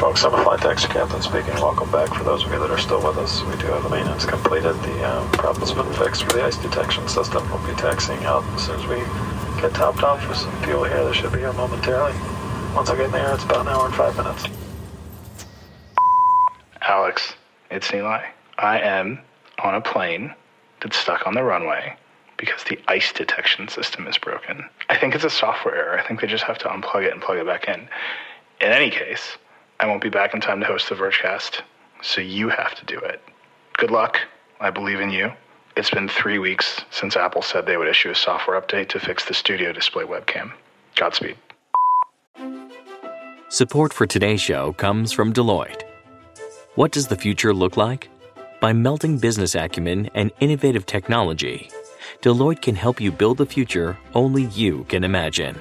folks, I'm a flight taxi captain speaking. Welcome back. For those of you that are still with us, we do have the maintenance completed. The um, problem's been fixed for the ice detection system. We'll be taxiing out as soon as we get topped off with some fuel here. They should be here momentarily. Once I get in the air, it's about an hour and five minutes. Alex, it's Eli. I am on a plane that's stuck on the runway because the ice detection system is broken. I think it's a software error. I think they just have to unplug it and plug it back in. In any case, I won't be back in time to host the Vergecast, so you have to do it. Good luck. I believe in you. It's been three weeks since Apple said they would issue a software update to fix the studio display webcam. Godspeed. Support for today's show comes from Deloitte. What does the future look like? By melting business acumen and innovative technology, Deloitte can help you build the future only you can imagine.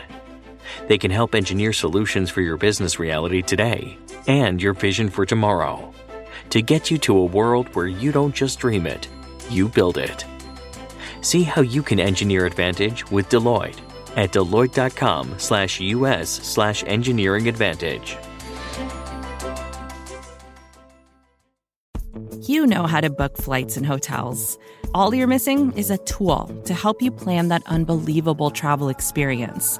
They can help engineer solutions for your business reality today and your vision for tomorrow to get you to a world where you don't just dream it, you build it. See how you can engineer advantage with Deloitte at deloitte.com slash us slash engineering advantage. You know how to book flights and hotels. All you're missing is a tool to help you plan that unbelievable travel experience.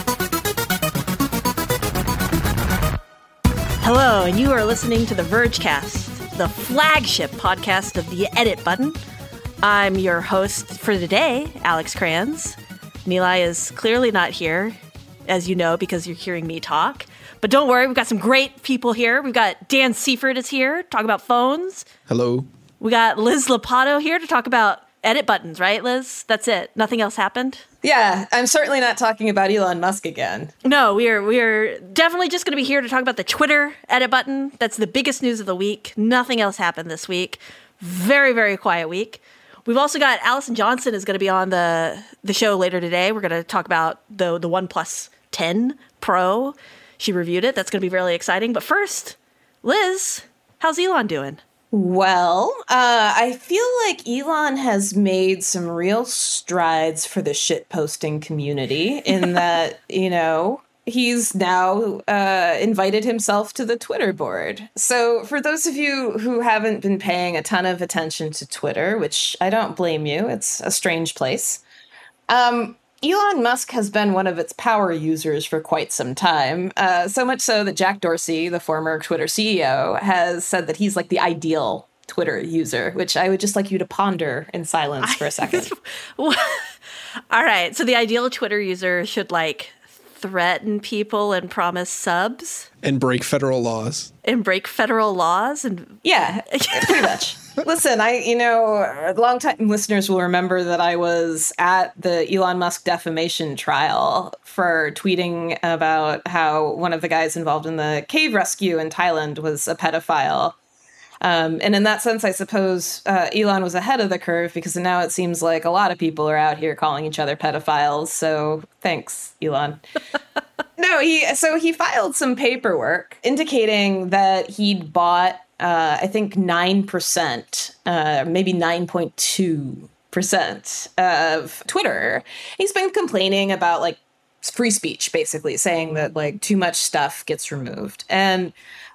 Hello, and you are listening to the Vergecast, the flagship podcast of the Edit Button. I'm your host for today, Alex Cranz. Nilay is clearly not here, as you know, because you're hearing me talk. But don't worry, we've got some great people here. We've got Dan Seifert is here, talk about phones. Hello. We got Liz Lopatto here to talk about edit buttons, right, Liz? That's it. Nothing else happened. Yeah, I'm certainly not talking about Elon Musk again. No, we are we are definitely just going to be here to talk about the Twitter edit button. That's the biggest news of the week. Nothing else happened this week. Very very quiet week. We've also got Allison Johnson is going to be on the the show later today. We're going to talk about the the OnePlus 10 Pro. She reviewed it. That's going to be really exciting. But first, Liz, how's Elon doing? Well, uh, I feel like Elon has made some real strides for the shit posting community in that, you know, he's now uh, invited himself to the Twitter board. So, for those of you who haven't been paying a ton of attention to Twitter, which I don't blame you, it's a strange place. Um, Elon Musk has been one of its power users for quite some time. Uh, so much so that Jack Dorsey, the former Twitter CEO, has said that he's like the ideal Twitter user, which I would just like you to ponder in silence for a second. All right. So the ideal Twitter user should like threaten people and promise subs and break federal laws and break federal laws and yeah pretty much listen i you know long time listeners will remember that i was at the elon musk defamation trial for tweeting about how one of the guys involved in the cave rescue in thailand was a pedophile um, and in that sense, I suppose uh, Elon was ahead of the curve because now it seems like a lot of people are out here calling each other pedophiles. So thanks, Elon. no, he so he filed some paperwork indicating that he'd bought, uh, I think, nine percent, uh, maybe nine point two percent of Twitter. He's been complaining about like free speech, basically saying that like too much stuff gets removed and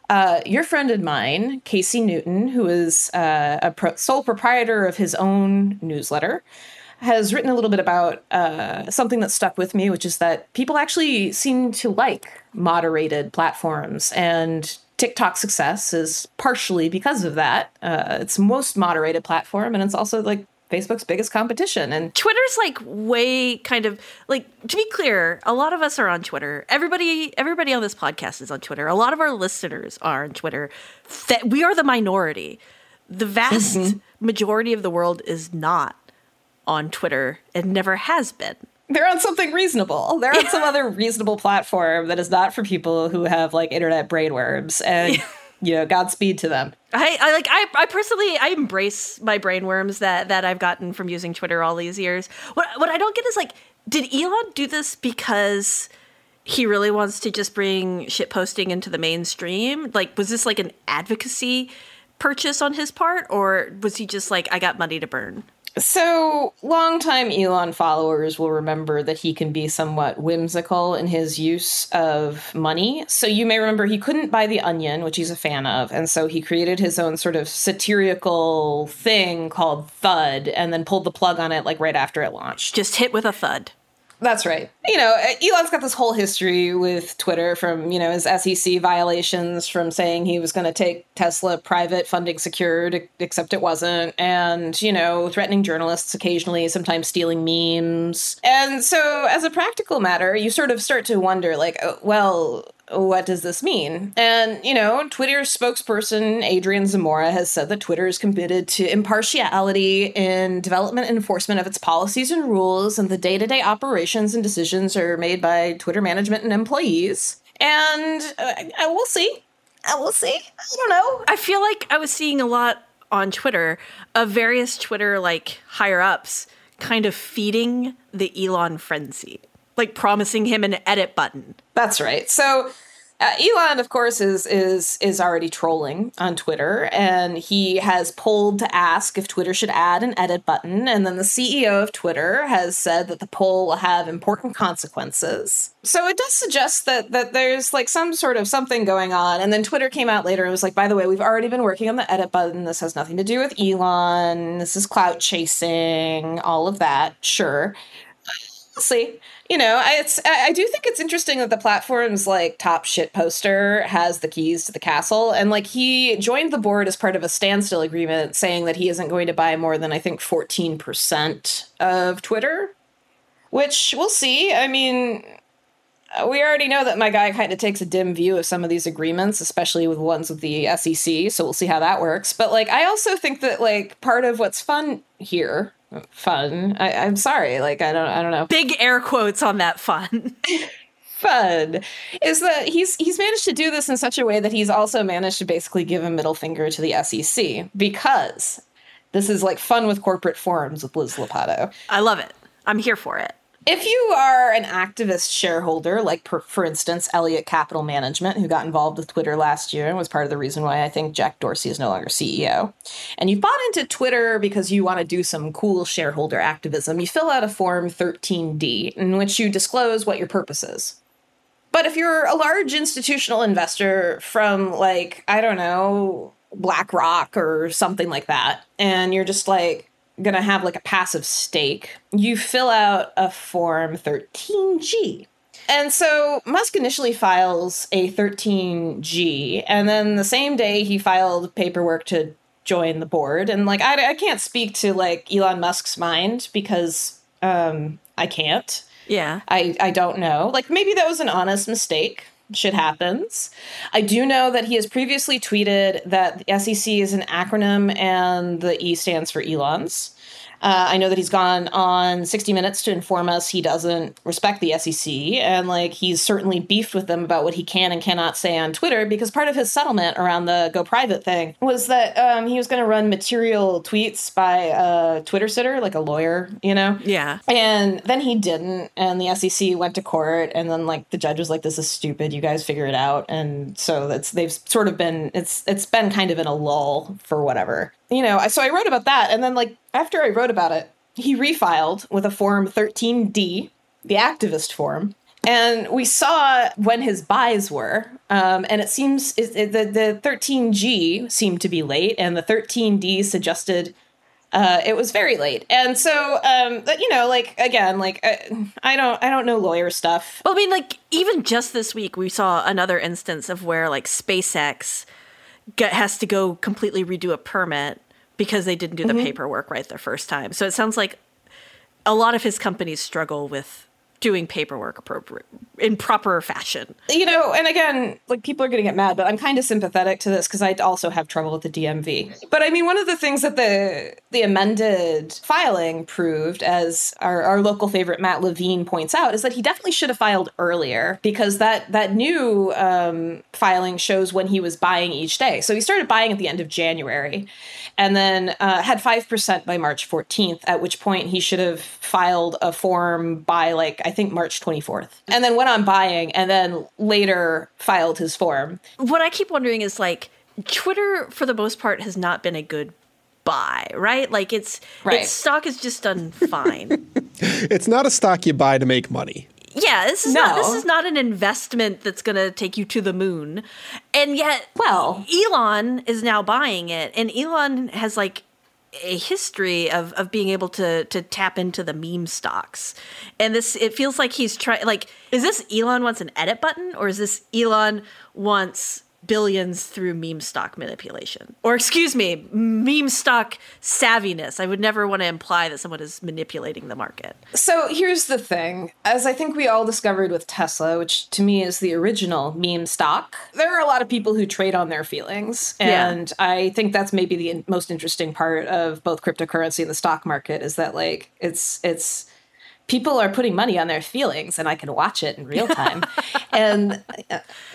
uh, your friend and mine, Casey Newton, who is uh, a pro- sole proprietor of his own newsletter, has written a little bit about uh, something that stuck with me, which is that people actually seem to like moderated platforms. And TikTok success is partially because of that. Uh, it's most moderated platform, and it's also like Facebook's biggest competition. And Twitter's like way kind of like to be clear, a lot of us are on Twitter. Everybody everybody on this podcast is on Twitter. A lot of our listeners are on Twitter. That we are the minority. The vast mm-hmm. majority of the world is not on Twitter and never has been. They're on something reasonable. They're on some other reasonable platform that is not for people who have like internet brainworms. And you know, Godspeed to them. I, I like I, I personally I embrace my brainworms that that I've gotten from using Twitter all these years. What what I don't get is like, did Elon do this because he really wants to just bring shit posting into the mainstream? Like, was this like an advocacy purchase on his part, or was he just like, I got money to burn? So, longtime Elon followers will remember that he can be somewhat whimsical in his use of money. So, you may remember he couldn't buy The Onion, which he's a fan of. And so, he created his own sort of satirical thing called Thud and then pulled the plug on it like right after it launched. Just hit with a thud. That's right. You know, uh, Elon's got this whole history with Twitter from, you know, his SEC violations from saying he was going to take Tesla private funding secured, except it wasn't, and, you know, threatening journalists occasionally, sometimes stealing memes. And so, as a practical matter, you sort of start to wonder, like, oh, well, what does this mean? And, you know, Twitter's spokesperson, Adrian Zamora, has said that Twitter is committed to impartiality in development and enforcement of its policies and rules, and the day to day operations and decisions are made by Twitter management and employees. And uh, I will see. I will see. I don't know. I feel like I was seeing a lot on Twitter of various Twitter, like, higher ups kind of feeding the Elon frenzy like promising him an edit button. That's right. So uh, Elon, of course, is is is already trolling on Twitter, and he has polled to ask if Twitter should add an edit button. And then the CEO of Twitter has said that the poll will have important consequences. So it does suggest that that there's like some sort of something going on. And then Twitter came out later and was like, by the way, we've already been working on the edit button. This has nothing to do with Elon. This is clout chasing. All of that, sure. We'll see you know, I, it's I do think it's interesting that the platform's like top shit poster has the keys to the castle, and like he joined the board as part of a standstill agreement, saying that he isn't going to buy more than I think fourteen percent of Twitter, which we'll see. I mean, we already know that my guy kind of takes a dim view of some of these agreements, especially with ones with the SEC. So we'll see how that works. But like, I also think that like part of what's fun here fun. I, I'm sorry, like I don't I don't know. Big air quotes on that fun. fun is that he's he's managed to do this in such a way that he's also managed to basically give a middle finger to the SEC because this is like fun with corporate forums with Liz Lopatto. I love it. I'm here for it. If you are an activist shareholder, like per, for instance Elliott Capital Management, who got involved with Twitter last year and was part of the reason why I think Jack Dorsey is no longer CEO, and you've bought into Twitter because you want to do some cool shareholder activism, you fill out a Form 13D in which you disclose what your purpose is. But if you're a large institutional investor from, like, I don't know, BlackRock or something like that, and you're just like, going to have like a passive stake, you fill out a form 13G. And so Musk initially files a 13G, and then the same day he filed paperwork to join the board. And like, I, I can't speak to like Elon Musk's mind because um, I can't. Yeah. I, I don't know. Like, maybe that was an honest mistake shit happens. I do know that he has previously tweeted that the SEC is an acronym and the E stands for Elon's. Uh, I know that he's gone on 60 Minutes to inform us he doesn't respect the SEC, and like he's certainly beefed with them about what he can and cannot say on Twitter because part of his settlement around the go private thing was that um, he was going to run material tweets by a Twitter sitter, like a lawyer, you know? Yeah. And then he didn't, and the SEC went to court, and then like the judge was like, "This is stupid. You guys figure it out." And so that's they've sort of been it's it's been kind of in a lull for whatever you know, so I wrote about that. And then, like, after I wrote about it, he refiled with a Form 13D, the activist form. And we saw when his buys were. Um, and it seems it, it, the, the 13G seemed to be late, and the 13D suggested uh, it was very late. And so, um, you know, like again, like I, I don't, I don't know lawyer stuff. Well, I mean, like even just this week, we saw another instance of where like SpaceX get, has to go completely redo a permit because they didn't do the mm-hmm. paperwork right the first time. So it sounds like a lot of his companies struggle with doing paperwork appropriate in proper fashion. You know, and again, like people are going to get mad, but I'm kind of sympathetic to this because I also have trouble with the DMV. But I mean, one of the things that the the amended filing proved, as our, our local favorite Matt Levine points out, is that he definitely should have filed earlier because that that new um, filing shows when he was buying each day. So he started buying at the end of January, and then uh, had five percent by March 14th. At which point he should have filed a form by like I think March 24th, and then went on buying, and then later filed his form. What I keep wondering is like Twitter, for the most part, has not been a good buy, right? Like it's Right. its stock has just done fine. It's not a stock you buy to make money. yeah, this is not this is not an investment that's going to take you to the moon, and yet, Well- Elon is now buying it, and Elon has like a history of of being able to to tap into the meme stocks, and this it feels like he's trying. Like, is this Elon wants an edit button, or is this Elon wants billions through meme stock manipulation, or excuse me, meme stock savviness? I would never want to imply that someone is manipulating the market. So here's the thing. As I think we all discovered with Tesla, which to me is the original meme stock, there are a lot of people who trade on their feelings. Yeah. And I think that's maybe the most interesting part of both cryptocurrency and the stock market is that like it's it's people are putting money on their feelings and I can watch it in real time. and,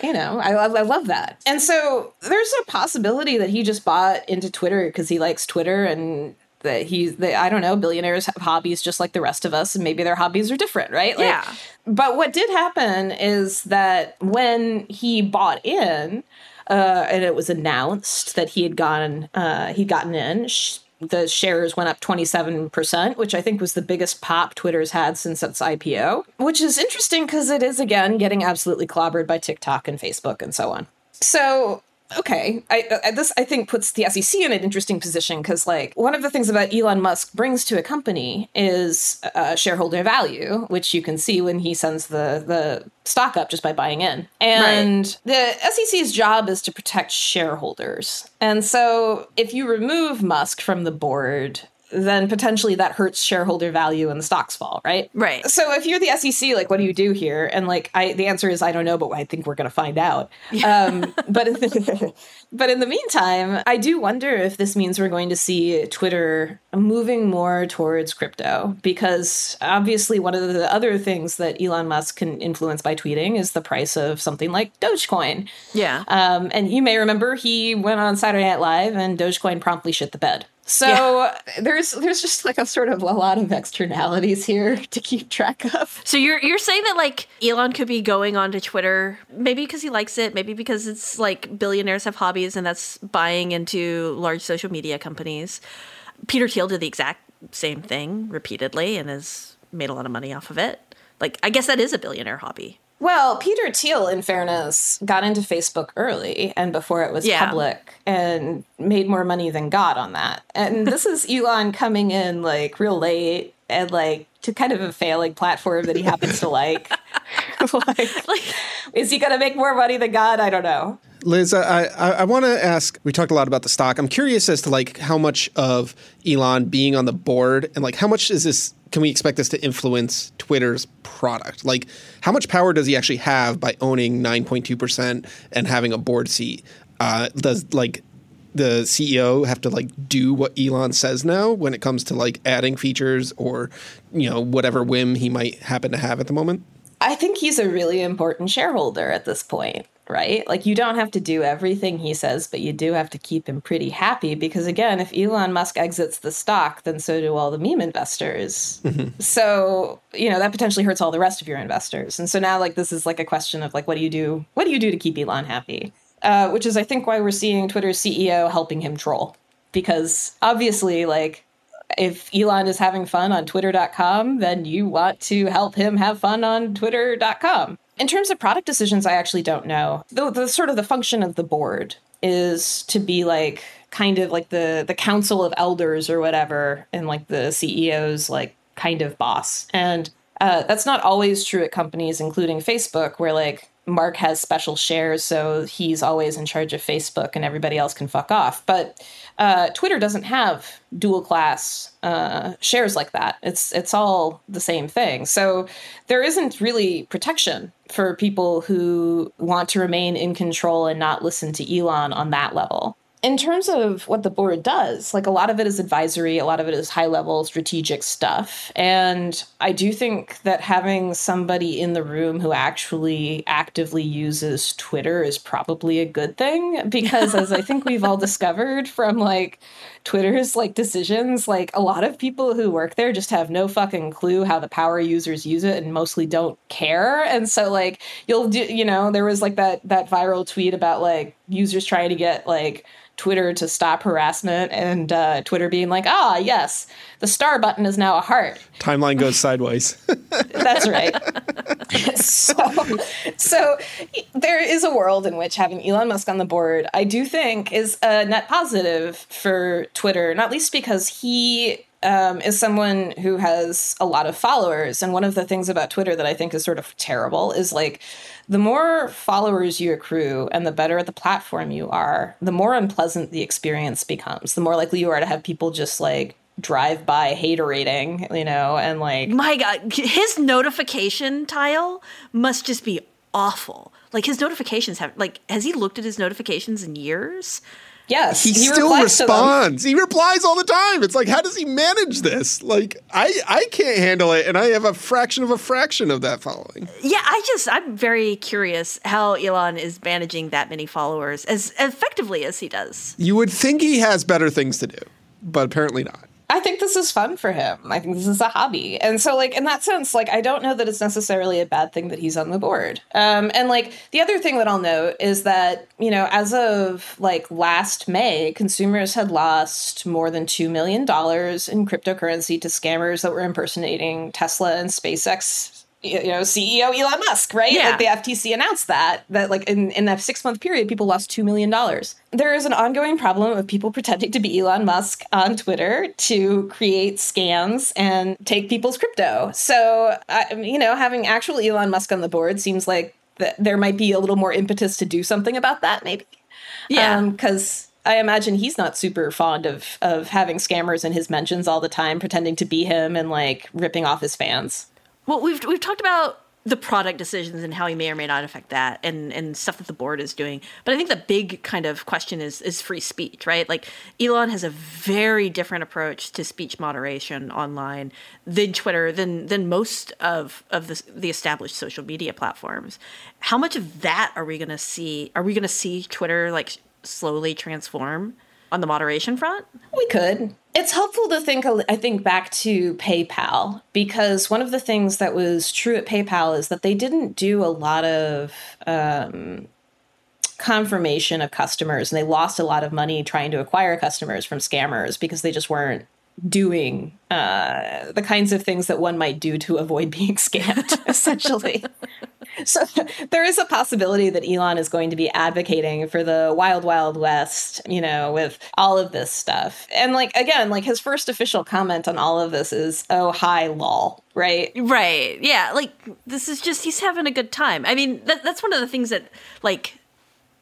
you know, I, love- I love that. And so there's a possibility that he just bought into Twitter because he likes Twitter and that he's, that, I don't know, billionaires have hobbies just like the rest of us and maybe their hobbies are different, right? Like, Yeah. But what did happen is that when he bought in, uh, and it was announced that he had gone, uh, he'd gotten in. The shares went up 27%, which I think was the biggest pop Twitter's had since its IPO, which is interesting because it is, again, getting absolutely clobbered by TikTok and Facebook and so on. So, okay, I, I, this I think puts the SEC in an interesting position because, like, one of the things about Elon Musk brings to a company is uh, shareholder value, which you can see when he sends the the stock up just by buying in. And the SEC's job is to protect shareholders. And so, if you remove Musk from the board, then potentially that hurts shareholder value and the stocks fall, right? Right. So if you're the SEC, like, what do you do here? And like, I the answer is I don't know, but I think we're going to find out. Um, but in the, but in the meantime, I do wonder if this means we're going to see Twitter moving more towards crypto because obviously one of the other things that Elon Musk can influence by tweeting is the price of something like Dogecoin. Yeah. Um, and you may remember he went on Saturday Night Live and Dogecoin promptly shit the bed. So there's there's just like a sort of a lot of externalities here to keep track of. So you're you're saying that like Elon could be going onto Twitter maybe because he likes it, maybe because it's like billionaires have hobbies and that's buying into large social media companies. Peter Thiel did the exact same thing repeatedly and has made a lot of money off of it. Like I guess that is a billionaire hobby. Well, Peter Thiel, in fairness, got into Facebook early and before it was Yeah. public and made more money than God on that. And this is Elon coming in like real late and like to kind of a failing platform that he happens to like. like, Like is he going to make more money than God? I don't know. Liz, I, I, I want to ask. We talked a lot about the stock. I'm curious as to like how much of Elon being on the board and like how much is this? Can we expect this to influence Twitter's product? Like, how much power does he actually have by owning 9.2 percent and having a board seat? Uh, does like the CEO have to like do what Elon says now when it comes to like adding features or you know whatever whim he might happen to have at the moment? I think he's a really important shareholder at this point, right? Like, you don't have to do everything he says, but you do have to keep him pretty happy because, again, if Elon Musk exits the stock, then so do all the meme investors. So, you know, that potentially hurts all the rest of your investors. And so now, like, this is like a question of, like, what do you do? What do you do to keep Elon happy? Uh, which is, I think, why we're seeing Twitter's CEO helping him troll. Because obviously, like, if Elon is having fun on twitter.com, then you want to help him have fun on twitter.com. In terms of product decisions, I actually don't know. The, the sort of the function of the board is to be like kind of like the the council of elders or whatever and like the CEO's like kind of boss. And uh, that's not always true at companies, including Facebook, where like Mark has special shares, so he's always in charge of Facebook and everybody else can fuck off. But uh, Twitter doesn't have dual class uh, shares like that. It's it's all the same thing. So there isn't really protection for people who want to remain in control and not listen to Elon on that level in terms of what the board does, like a lot of it is advisory, a lot of it is high level strategic stuff. And I do think that having somebody in the room who actually actively uses Twitter is probably a good thing because as I think we've all discovered from like Twitter's like decisions, like a lot of people who work there just have no fucking clue how the power users use it and mostly don't care. And so like you'll do, you know, there was like that that viral tweet about like users trying to get like Twitter to stop harassment and uh, Twitter being like, ah, yes, the star button is now a heart. Timeline goes sideways. That's right. so, so there is a world in which having Elon Musk on the board, I do think, is a net positive for Twitter, not least because he um, is someone who has a lot of followers. And one of the things about Twitter that I think is sort of terrible is like the more followers you accrue and the better the platform you are, the more unpleasant the experience becomes. The more likely you are to have people just like drive by haterating, you know, and like My god, his notification tile must just be awful. Like his notifications have like has he looked at his notifications in years? Yes, he, he still responds. He replies all the time. It's like, how does he manage this? Like, I I can't handle it, and I have a fraction of a fraction of that following. Yeah, I just I'm very curious how Elon is managing that many followers as effectively as he does. You would think he has better things to do, but apparently not. I think this is fun for him. I think this is a hobby. And so, like, in that sense, like, I don't know that it's necessarily a bad thing that he's on the board. Um, and, like, the other thing that I'll note is that, you know, as of like last May, consumers had lost more than $2 million in cryptocurrency to scammers that were impersonating Tesla and SpaceX you know CEO Elon Musk, right? Yeah. Like the FTC announced that that like in in that six month period, people lost two million dollars. There is an ongoing problem of people pretending to be Elon Musk on Twitter to create scams and take people's crypto. So, uh, you know, having actual Elon Musk on the board seems like that there might be a little more impetus to do something about that, maybe. Yeah, because. Um, I imagine he's not super fond of of having scammers in his mentions all the time, pretending to be him and like ripping off his fans. Well, we've we've talked about the product decisions and how he may or may not affect that and and stuff that the board is doing. But I think the big kind of question is is free speech, right? Like Elon has a very different approach to speech moderation online than Twitter than than most of of the the established social media platforms. How much of that are we going to see? Are we going to see Twitter like slowly transform? On the moderation front? We could. It's helpful to think, I think, back to PayPal because one of the things that was true at PayPal is that they didn't do a lot of um, confirmation of customers and they lost a lot of money trying to acquire customers from scammers because they just weren't doing uh, the kinds of things that one might do to avoid being scammed, essentially. so there is a possibility that Elon is going to be advocating for the wild, wild west, you know, with all of this stuff. And like, again, like his first official comment on all of this is, oh, hi, lol. Right. Right. Yeah. Like, this is just, he's having a good time. I mean, that, that's one of the things that, like,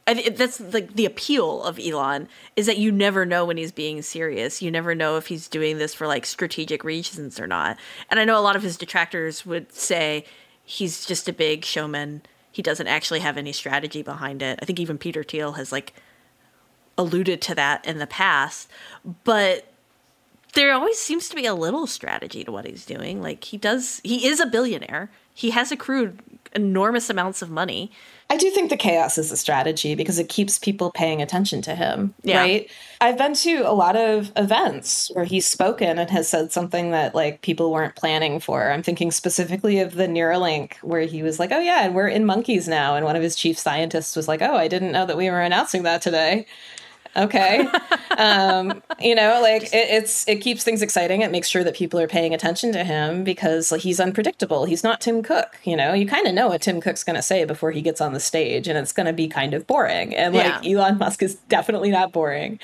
I th- that's like the appeal of Elon is that you never know when he's being serious. You never know if he's doing this for like strategic reasons or not. And I know a lot of his detractors would say he's just a big showman. He doesn't actually have any strategy behind it. I think even Peter Thiel has like alluded to that in the past, but there always seems to be a little strategy to what he's doing. Like he does, he is a billionaire. He has accrued enormous amounts of money. I do think the chaos is a strategy because it keeps people paying attention to him, yeah. right? I've been to a lot of events where he's spoken and has said something that like people weren't planning for. I'm thinking specifically of the Neuralink where he was like, "Oh yeah, and we're in monkeys now." And one of his chief scientists was like, "Oh, I didn't know that we were announcing that today." Okay. Um, you know like it, it's it keeps things exciting. It makes sure that people are paying attention to him because like, he's unpredictable. He's not tim cook you know? You kind of know what tim cook's going to say before he gets on the stage and it's going to be kind of boring. And like yeah. elon musk is definitely not boring.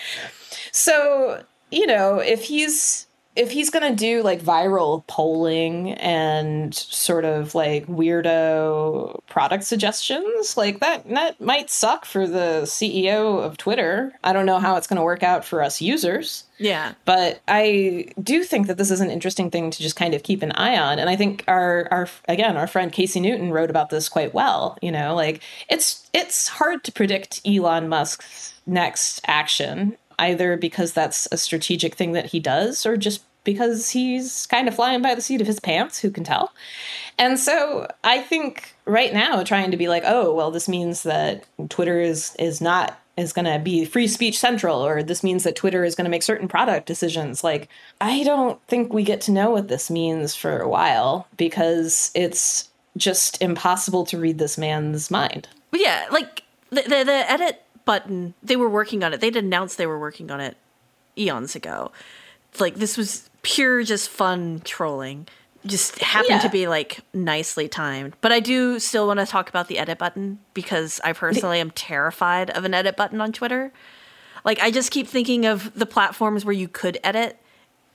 So you know if he's if he's going to do like viral polling and sort of like weirdo product suggestions, like that that might suck for the CEO of Twitter. I don't know how it's going to work out for us users. Yeah. But I do think that this is an interesting thing to just kind of keep an eye on. And I think our our again, our friend Casey Newton wrote about this quite well, you know, like it's it's hard to predict Elon Musk's next action either because that's a strategic thing that he does or just because he's kind of flying by the seat of his pants, who can tell? And so I think right now trying to be like, oh, well, this means that Twitter is is not is going to be free speech central or this means that Twitter is going to make certain product decisions. Like I don't think we get to know what this means for a while because it's just impossible to read this man's mind. Yeah, like the, the, the edit button, they were working on it. They'd announced they were working on it eons ago. Like this was pure just fun trolling. Just happened Yeah. to be like nicely timed. But I do still want to talk about the edit button because I personally am terrified of an edit button on Twitter. Like I just keep thinking of the platforms where you could edit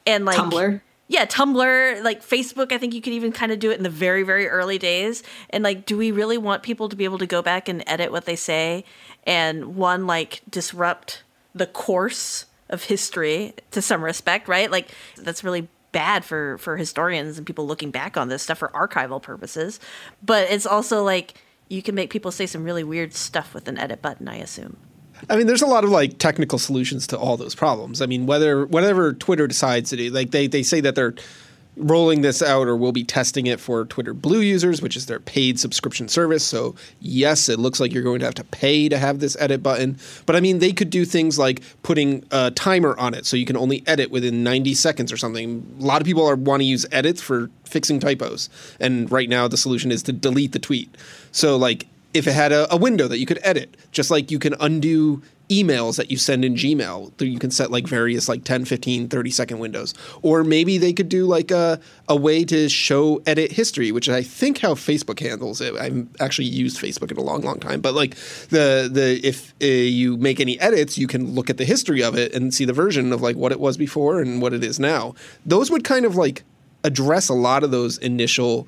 and like Tumblr. Yeah, Tumblr, like Facebook, I think you could even kind of do it in the very, very early days. And like, do we really want people to be able to go back and edit what they say and one, like, disrupt the course of history to some respect, right? Like, that's really bad for for historians and people looking back on this stuff for archival purposes. But it's also like you can make people say some really weird stuff with an edit button, I assume. I mean, there's a lot of like technical solutions to all those problems. I mean, whether whatever Twitter decides to do, like they they say that they're rolling this out or will be testing it for Twitter Blue users, which is their paid subscription service. So yes, it looks like you're going to have to pay to have this edit button. But I mean, they could do things like putting a timer on it so you can only edit within 90 seconds or something. A lot of people are want to use edits for fixing typos, and right now the solution is to delete the tweet. So like if it had a, a window that you could edit, just like you can undo emails that you send in Gmail. You can set like various like 10, 15, 30 second windows. Or maybe they could do like a, a way to show edit history, which I think how Facebook handles it. I've actually used Facebook in a long, long time. But like the the if uh, you make any edits, you can look at the history of it and see the version of like what it was before and what it is now. Those would kind of like address a lot of those initial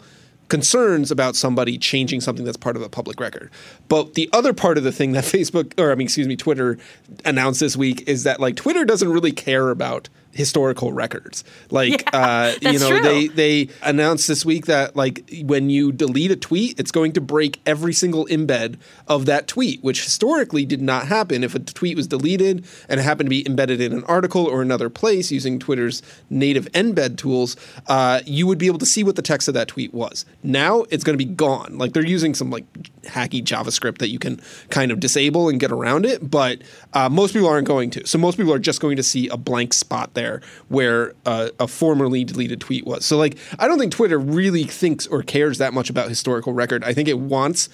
concerns about somebody changing something that's part of a public record. But the other part of the thing that Facebook or I mean excuse me Twitter announced this week is that like Twitter doesn't really care about historical records. Like uh you know true. they they announced this week that like when you delete a tweet it's going to break every single embed of that tweet which historically did not happen if a tweet was deleted and it happened to be embedded in an article or another place using Twitter's native embed tools uh, you would be able to see what the text of that tweet was now it's going to be gone like they're using some like hacky JavaScript that you can kind of disable and get around it but uh, most people aren't going to. So most people are just going to see a blank spot there where uh, a formerly deleted tweet was. So like I don't think Twitter really thinks or cares that much about historical record. I think it wants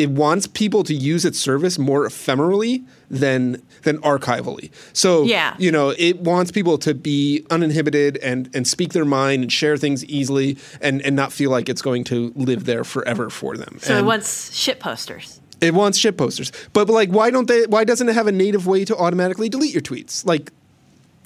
it wants people to use its service more ephemerally than than archivally. So Yeah. you know, it wants people to be uninhibited and and speak their mind and share things easily and and not feel like it's going to live there forever for them. So it wants shit posters. it wants shit posters. But, but like why don't they why doesn't it have a native way to automatically delete your tweets? Like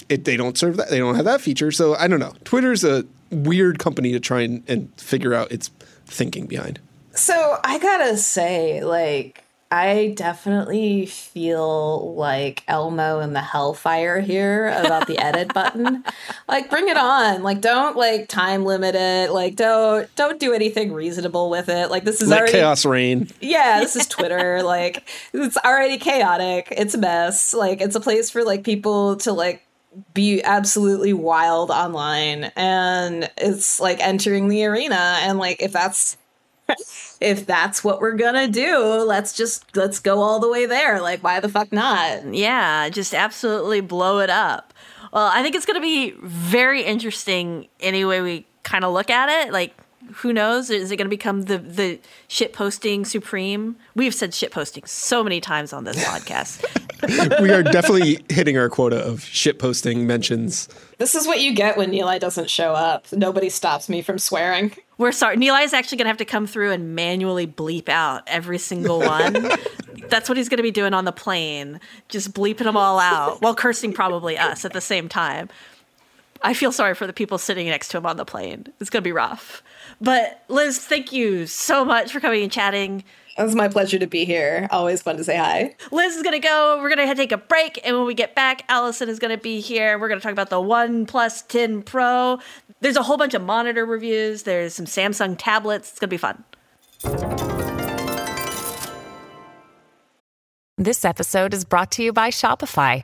it, they don't serve that they don't have that feature. So I don't know. Twitter's a weird company to try and, and figure out its thinking behind. So I gotta say, like, I definitely feel like Elmo and the Hellfire here about the edit button. Like, bring it on. Like, don't like time limit it. Like, don't don't do anything reasonable with it. Like, this is Let already chaos reign. yeah, this is Twitter. like, it's already chaotic. It's a mess. Like, it's a place for like people to like be absolutely wild online, and it's like entering the arena. And like, if that's if that's what we're gonna do, let's just let's go all the way there. Like, why the fuck not? Yeah, just absolutely blow it up. Well, I think it's going to be very interesting any way we kind of look at it. Like, who knows? Is it going to become the the shit posting supreme? We've said shit posting so many times on this podcast. we are definitely hitting our quota of shit posting mentions. This is what you get when Nilay doesn't show up. Nobody stops me from swearing. We're sorry. Nilay is actually going to have to come through and manually bleep out every single one. That's what he's going to be doing on the plane, just bleeping them all out while cursing probably us at the same time. I feel sorry for the people sitting next to him on the plane. It's going to be rough. But Liz, thank you so much for coming and chatting. It was my pleasure to be here. Always fun to say hi. Liz is going to go. We're going to take a break. And when we get back, Allison is going to be here. We're going to talk about the One 10 Pro. There's a whole bunch of monitor reviews, there's some Samsung tablets. It's going to be fun. This episode is brought to you by Shopify.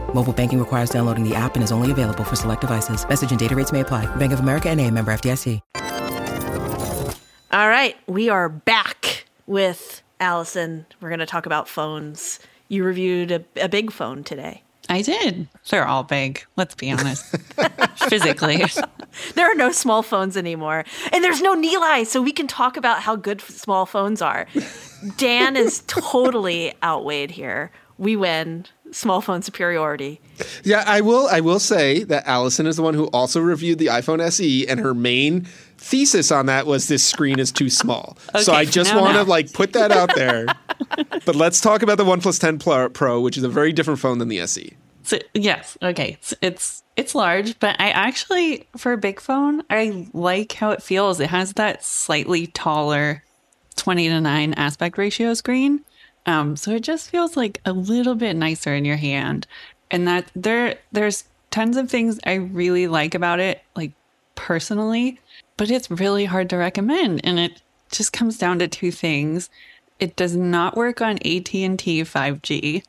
Mobile banking requires downloading the app and is only available for select devices. Message and data rates may apply. Bank of America and a member FDIC. All right, we are back with Allison. We're going to talk about phones. You reviewed a, a big phone today. I did. They're all big. Let's be honest. Physically. There are no small phones anymore. And there's no Nilay, so we can talk about how good small phones are. Dan is totally outweighed here. We win. Small phone superiority. Yeah, I will. I will say that Allison is the one who also reviewed the iPhone SE, and her main thesis on that was this screen is too small. so I just want to like put that out there. but let's talk about the OnePlus 10 Pro, which is a very different phone than the. SE. So, yes. Okay. It's, it's it's large, but I actually for a big phone, I like how it feels. It has that slightly taller 20 to 9 aspect ratio screen. Um, so it just feels like a little bit nicer in your hand. And that there there's tons of things I really like about it, like personally, but it's really hard to recommend. And it just comes down to two things. It does not work on AT&T 5G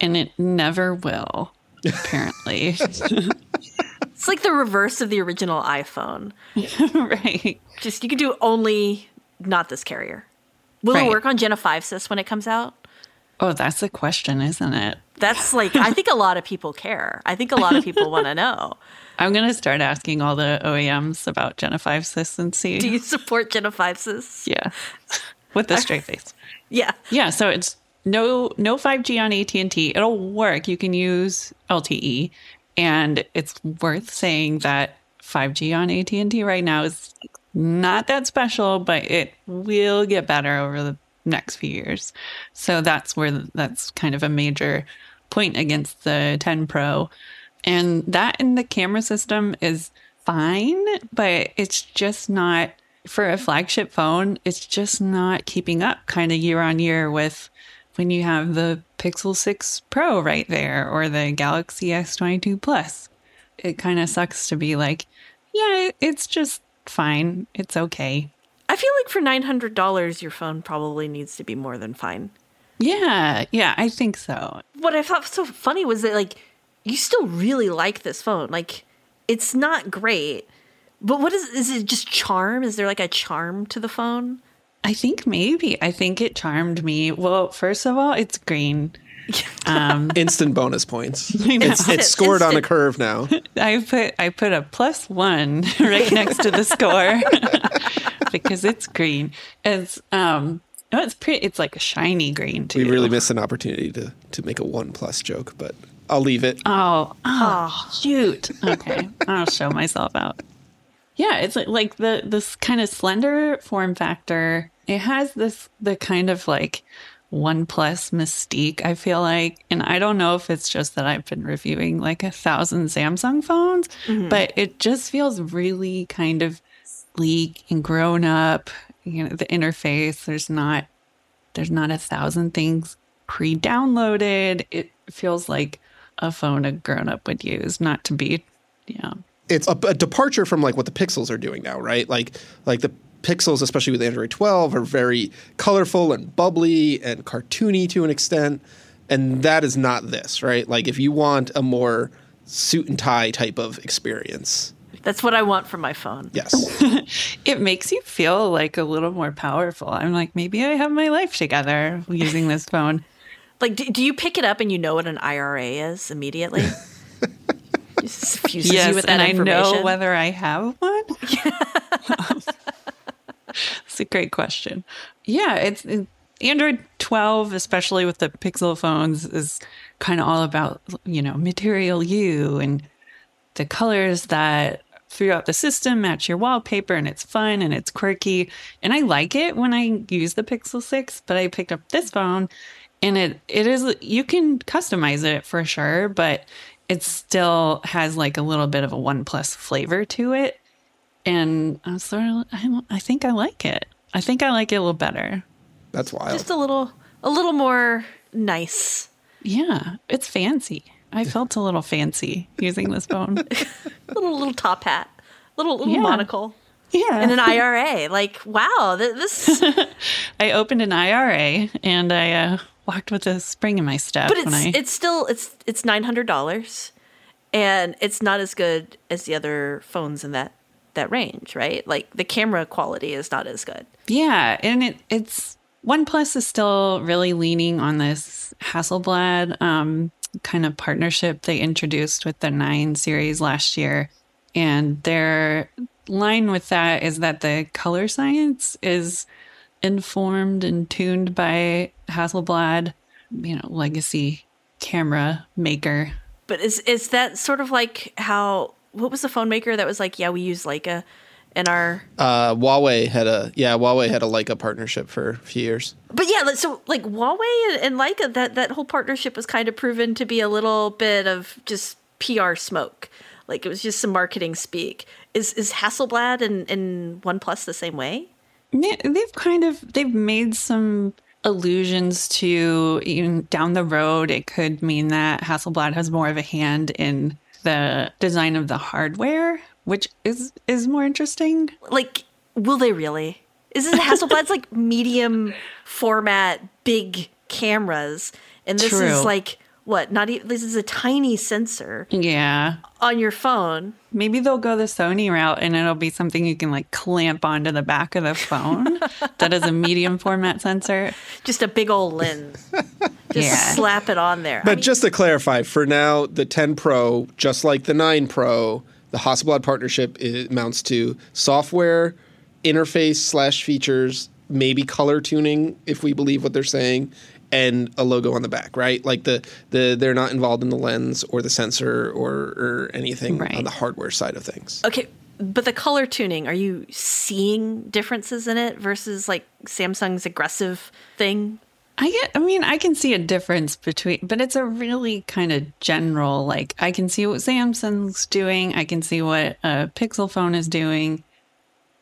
and it never will apparently It's like the reverse of the original iPhone. right Just you can do only not this carrier. Will it work on Gen 5 Sys when it comes out? oh that's the question isn't it That's like I think a lot of people care. I think a lot of people want to know. i'm going to start asking all the oems about gen 5 sys and see Do you support Gen 5 Sys? yeah with a straight face Yeah. yeah so it's no no 5g on at&t it'll work you can use lte and it's worth saying that 5g on at&t right now is not that special but it will get better over the next few years so that's where that's kind of a major point against the 10 pro and that in the camera system is fine but it's just not for a flagship phone it's just not keeping up kind of year on year with when you have the Pixel 6 Pro right there or the Galaxy S22 Plus. It kind of sucks to be like, yeah, it's just fine. It's okay. I feel like for $900 your phone probably needs to be more than fine. Yeah, yeah, I think so. What I thought was so funny was that like you still really like this phone. Like it's not great. But what is is it just charm? Is there like a charm to the phone? I think maybe. I think it charmed me. Well, first of all, it's green. Um, Instant bonus points. know. It's, it's scored on a curve now. I put I put a plus one right next to the score because it's green. It's um no, it's pretty. It's like a shiny green too. We really missed an opportunity to, to make a one plus joke, but I'll leave it. Oh, oh, shoot. Okay, I'll show myself out. Yeah, it's like, like the this kind of slender form factor. It has this the kind of like one plus mystique. I feel like, and I don't know if it's just that I've been reviewing like a thousand Samsung phones, mm-hmm. but it just feels really kind of sleek and grown up. You know, the interface. There's not there's not a thousand things pre-downloaded. It feels like a phone a grown-up would use, not to be, yeah. it's a, a departure from like what the pixels are doing now, right? Like like the pixels, especially with Android 12, are very colorful and bubbly and cartoony to an extent. And that is not this, right? Like if you want a more suit and tie type of experience. That's what I want from my phone. Yes. It makes you feel like a little more powerful. I'm like, maybe I have my life together using this phone. Like, do, do you pick it up and you know what an IRA is immediately? Just infuses you yes, with that and I know whether I have one. It's a great question. Yeah, it's it, Android 12, especially with the Pixel phones, is kind of all about you know Material You and the colors that throughout the system match your wallpaper, and it's fun and it's quirky. And I like it when I use the Pixel 6, but I picked up this phone, and it it is you can customize it for sure, but it still has like a little bit of a OnePlus flavor to it and I was sort of, I, I think I like it. I think I like it a little better. That's wild. Just a little, a little more nice. Yeah, it's fancy. I felt a little fancy using this phone. little little top hat, little little Yeah. monocle, Yeah, and an IRA. Like, wow, th- this. I opened an IRA and I uh, walked with a spring in my step But when I. it's it's still it's it's nine hundred dollars, and it's not as good as the other phones in that that range, right? Like the camera quality is not as good. Yeah, and it it's OnePlus is still really leaning on this Hasselblad um, kind of partnership they introduced with the Nine series last year, and their line with that is that the color science is informed and tuned by Hasselblad, you know, legacy camera maker. But is is that sort of like how what was the phone maker that was like, yeah, we use Leica in our Uh, Huawei had a yeah, Huawei had a Leica partnership for a few years. But yeah, so like Huawei and, and Leica, that that whole partnership was kind of proven to be a little bit of just PR smoke. Like it was just some marketing speak. Is is Hasselblad and, and OnePlus the same way? Yeah, they've kind of they've made some allusions to even down the road it could mean that Hasselblad has more of a hand in the design of the hardware, which is is more interesting. Like, will they really? Is this Hasselblad's like medium format, big cameras, and this True. is like what? Not even this is a tiny sensor Yeah. on your phone. Maybe they'll go the Sony route and it'll be something you can like clamp onto the back of the phone that is a medium format sensor. Just a big old lens. Just Yeah. slap it on there. I But mean, just to clarify, for now, the 10 Pro, just like the 9 Pro, the Hasselblad partnership it amounts to software, interface slash features, maybe color tuning, if we believe what they're saying, and a logo on the back, right? Like the the they're not involved in the lens or the sensor or or anything Right. on the hardware side of things. Okay, but the color tuning, are you seeing differences in it versus like Samsung's aggressive thing? I get, I mean, I can see a difference between, but it's a really kind of general, like, I can see what Samsung's doing. I can see what a Pixel phone is doing.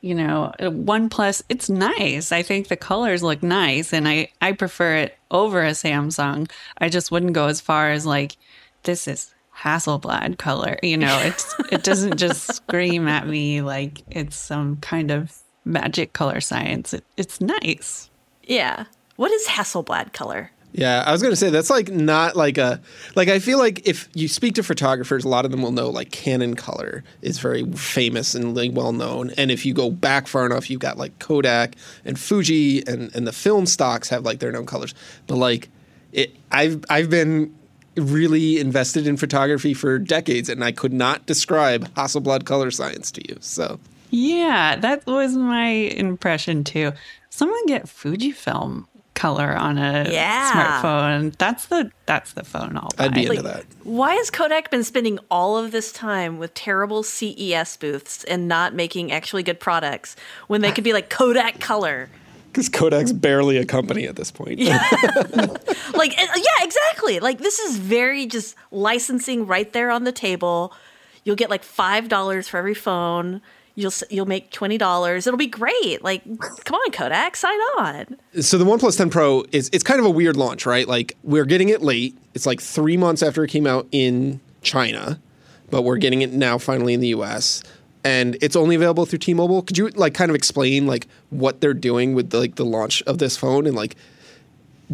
You know, uh, one plus, it's nice. I think the colors look nice and I, I prefer it over a Samsung. I just wouldn't go as far as like, this is Hasselblad color. You know, it's, it doesn't just scream at me like it's some kind of magic color science. It, it's nice. Yeah. What is Hasselblad color? Yeah, I was going to say that's like not like a like I feel like if you speak to photographers, a lot of them will know like Canon color is very famous and like well known, and if you go back far enough, you've got like Kodak and Fuji and and the film stocks have like their known colors, but like it, I've I've been really invested in photography for decades, and I could not describe Hasselblad color science to you. So Yeah, that was my impression too. Someone get Fujifilm color on a Yeah. smartphone. That's the that's the phone I'll buy. I'd be into Like- that. Why has Kodak been spending all of this time with terrible CES booths and not making actually good products when they could be like Kodak color? Because Kodak's barely a company at this point. Like, yeah, exactly. Like, this is very just licensing right there on the table. You'll get like $5 for every phone. You'll you'll make twenty dollars. It'll be great. Like, come on, Kodak, sign on. so the OnePlus 10 Pro is it's kind of a weird launch, right? Like we're getting it late. It's like three months after it came out in China, but we're getting it now finally in the US. and it's only available through T-Mobile. Could you like kind of explain like what they're doing with the, like the launch of this phone and like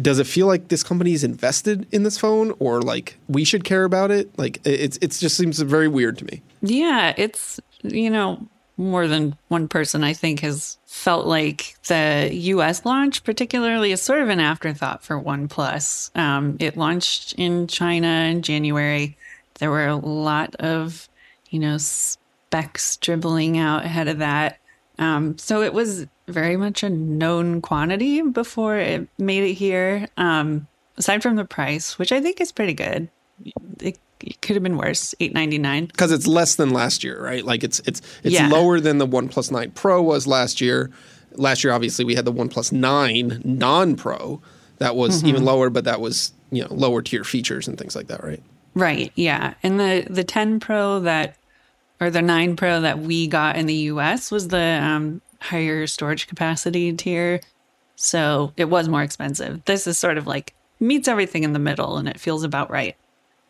does it feel like this company is invested in this phone or like we should care about it? Like it's it just seems very weird to me. Yeah, it's you know more than one person I think has felt like the US launch particularly is sort of an afterthought for OnePlus. Um, it launched in China in January. There were a lot of, you know, specs dribbling out ahead of that. Um, so it was very much a known quantity before it made it here. Um, aside from the price, which I think is pretty good, it, it could have been worse. Eight ninety nine because it's less than last year, right? Like it's it's it's Yeah. lower than the One Plus Nine Pro was last year. Last year, obviously, we had the One Plus Nine Non Pro that was Mhm. even lower, but that was you know lower tier features and things like that, right? Right. Yeah. And the the 10 Pro that or the 9 Pro that we got in the US was the um, higher storage capacity tier. So it was more expensive. This is sort of like meets everything in the middle and it feels about right.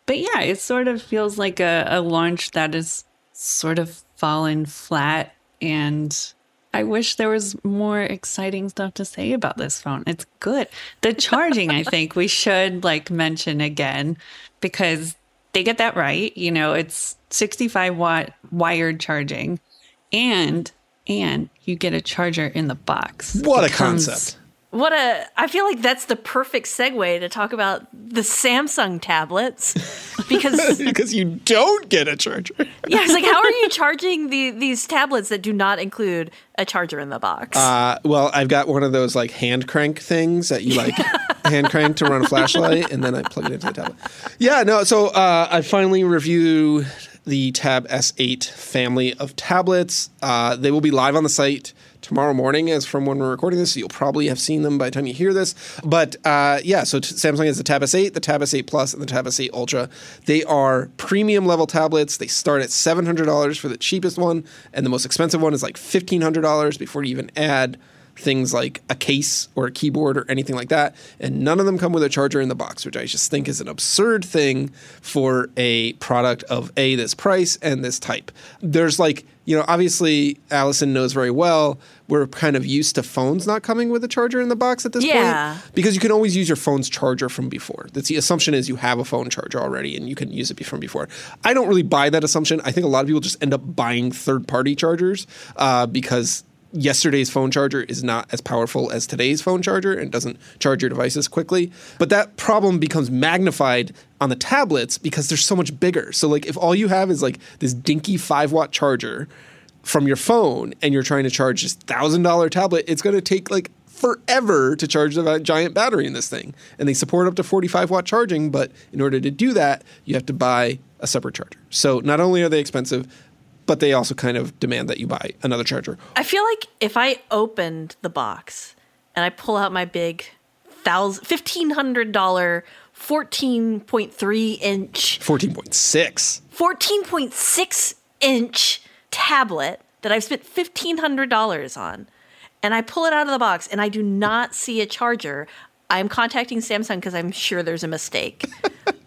But yeah, it sort of feels like a, a launch that is sort of fallen flat and I wish there was more exciting stuff to say about this phone. It's good. The charging, I think we should like mention again because they get that right. You know, it's 65 watt wired charging and and you get a charger in the box. What It a comes- concept! What a! I feel like that's the perfect segue to talk about the Samsung tablets because because you don't get a charger. yeah, it's like how are you charging the these tablets that do not include a charger in the box? Uh, well, I've got one of those like hand crank things that you like hand crank to run a flashlight, and then I plug it into the tablet. Yeah, no. So uh, I finally reviewed the Tab S8 family of tablets. Uh, they will be live on the site tomorrow morning, as from when we're recording this. You'll probably have seen them by the time you hear this. But uh, yeah, so t- Samsung has the Tab S8, the Tab S8 Plus, and the Tab S8 Ultra. They are premium level tablets. They start at seven hundred dollars for the cheapest one, and the most expensive one is like fifteen hundred dollars before you even add things like a case or a keyboard or anything like that. And none of them come with a charger in the box, which I just think is an absurd thing for a product of A, this price and this type. There's like, you know, obviously Allison knows very well, we're kind of used to phones not coming with a charger in the box at this Yeah. point. Because you can always use your phone's charger from before. That's the assumption is you have a phone charger already and you can use it from before. I don't really buy that assumption. I think a lot of people just end up buying third party chargers uh, because yesterday's phone charger is not as powerful as today's phone charger and doesn't charge your devices quickly. But that problem becomes magnified on the tablets because they're so much bigger. So like if all you have is like this dinky 5 watt charger from your phone and you're trying to charge this $1000 tablet, it's going to take like forever to charge the giant battery in this thing. And they support up to 45 watt charging, but in order to do that, you have to buy a separate charger. So not only are they expensive, but they also kind of demand that you buy another charger. I feel like if I opened the box and I pull out my big thousand fifteen hundred dollar fourteen point three inch 14.6. fourteen point six inch tablet that I've spent fifteen hundred dollars on, and I pull it out of the box and I do not see a charger, I'm contacting Samsung because I'm sure there's a mistake.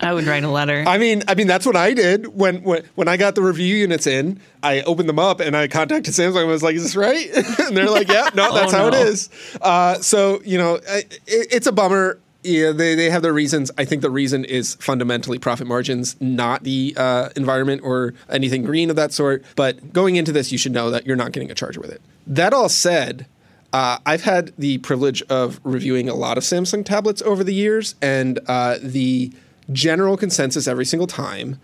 I would write a letter. I mean, I mean that's what I did when when when I got the review units in. I opened them up and I contacted Samsung. and was like, "Is this right?" and they're like, "Yeah, no, that's Oh, how it is." Uh, so you know, it, it's a bummer. Yeah, they, they have their reasons. I think the reason is fundamentally profit margins, not the uh, environment or anything green of that sort. But going into this, you should know that you're not getting a charger with it. That all said, uh, I've had the privilege of reviewing a lot of Samsung tablets over the years, and uh, the general consensus every single time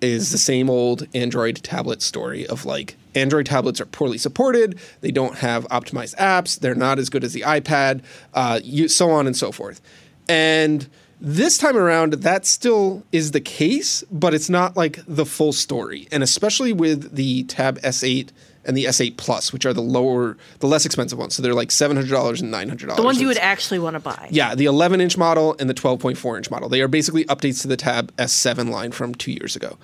is the same old Android tablet story of like Android tablets are poorly supported, they don't have optimized apps, they're not as good as the iPad, uh, you, so on and so forth. And this time around, that still is the case, but it's not like the full story. And especially with the Tab S8 and the S8 Plus, which are the lower, the less expensive ones. So they're like $700 and $900. the ones you would actually want to buy. yeah, the 11 inch model and the 12.4 inch model. They are basically updates to the Tab S7 line from two years ago.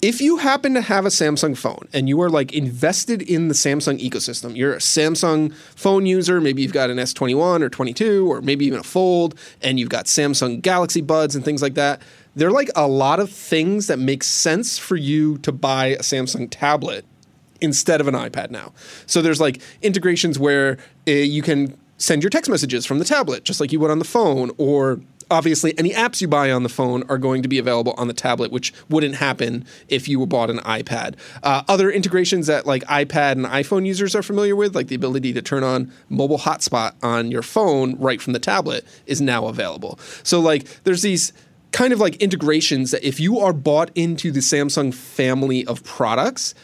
If you happen to have a Samsung phone and you are like invested in the Samsung ecosystem, you're a Samsung phone user, maybe you've got an S21 or 22 or maybe even a Fold and you've got Samsung Galaxy Buds and things like that. There are like a lot of things that make sense for you to buy a Samsung tablet instead of an iPad now. So there's like integrations where uh, you can send your text messages from the tablet, just like you would on the phone, or obviously any apps you buy on the phone are going to be available on the tablet which wouldn't happen if you bought an ipad uh, other integrations that like ipad and iphone users are familiar with like the ability to turn on mobile hotspot on your phone right from the tablet is now available so like there's these kind of like integrations that if you are bought into the samsung family of products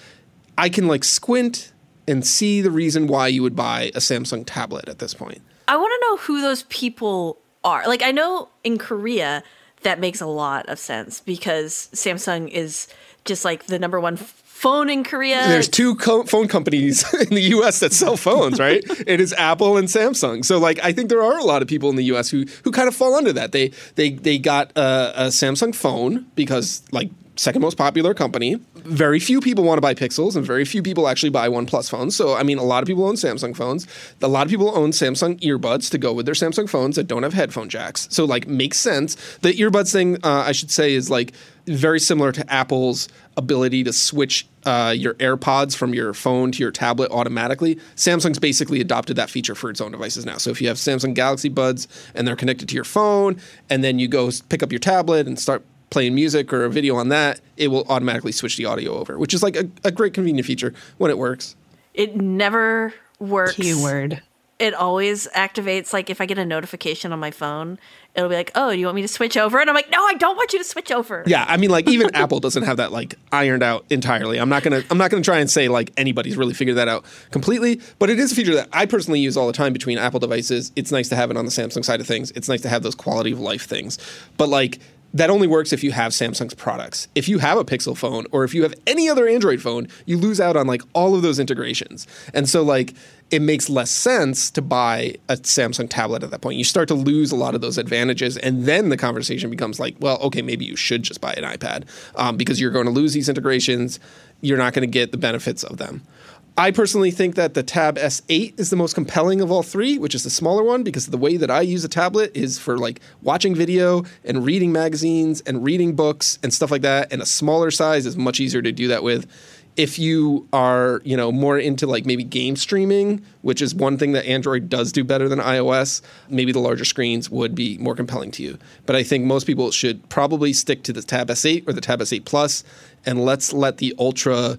i can like squint and see the reason why you would buy a samsung tablet at this point I want to know who those people are. Like, I know in Korea that makes a lot of sense because Samsung is just like the number one f- phone in Korea. There's two co- phone companies in the U.S. that sell phones, right? it is Apple and Samsung. So, like, I think there are a lot of people in the U.S. who who kind of fall under that. They they they got a, a Samsung phone because like second most popular company. Very few people want to buy Pixels, and very few people actually buy OnePlus phones. So, I mean, a lot of people own Samsung phones. A lot of people own Samsung earbuds to go with their Samsung phones that don't have headphone jacks. So, like, makes sense. The earbuds thing, uh, I should say, is like very similar to Apple's ability to switch uh, your AirPods from your phone to your tablet automatically. Samsung's basically adopted that feature for its own devices now. So if you have Samsung Galaxy Buds and they're connected to your phone, and then you go pick up your tablet and start playing music or a video on that, it will automatically switch the audio over, which is like a, a great convenient feature when it works. It never works. Keyword. It always activates. Like if I get a notification on my phone, it'll be like, "Oh, do you want me to switch over?" And I'm like, "No, I don't want you to switch over." Yeah, I mean, like even Apple doesn't have that like ironed out entirely. I'm not gonna I'm not gonna try and say like anybody's really figured that out completely, but it is a feature that I personally use all the time between Apple devices. It's nice to have it on the Samsung side of things. It's nice to have those quality of life things, but like that only works if you have Samsung's products. If you have a Pixel phone or if you have any other Android phone, you lose out on like all of those integrations. And so like it makes less sense to buy a Samsung tablet at that point. You start to lose a lot of those advantages, and then the conversation becomes like, well, okay, maybe you should just buy an iPad um, because you're going to lose these integrations. You're not going to get the benefits of them. I personally think that the Tab S8 is the most compelling of all three, which is the smaller one, because the way that I use a tablet is for like watching video and reading magazines and reading books and stuff like that. And a smaller size is much easier to do that with. If you are, you know, more into like maybe game streaming, which is one thing that Android does do better than iOS, maybe the larger screens would be more compelling to you. But I think most people should probably stick to the Tab S8 or the Tab S8 Plus, and let's let the Ultra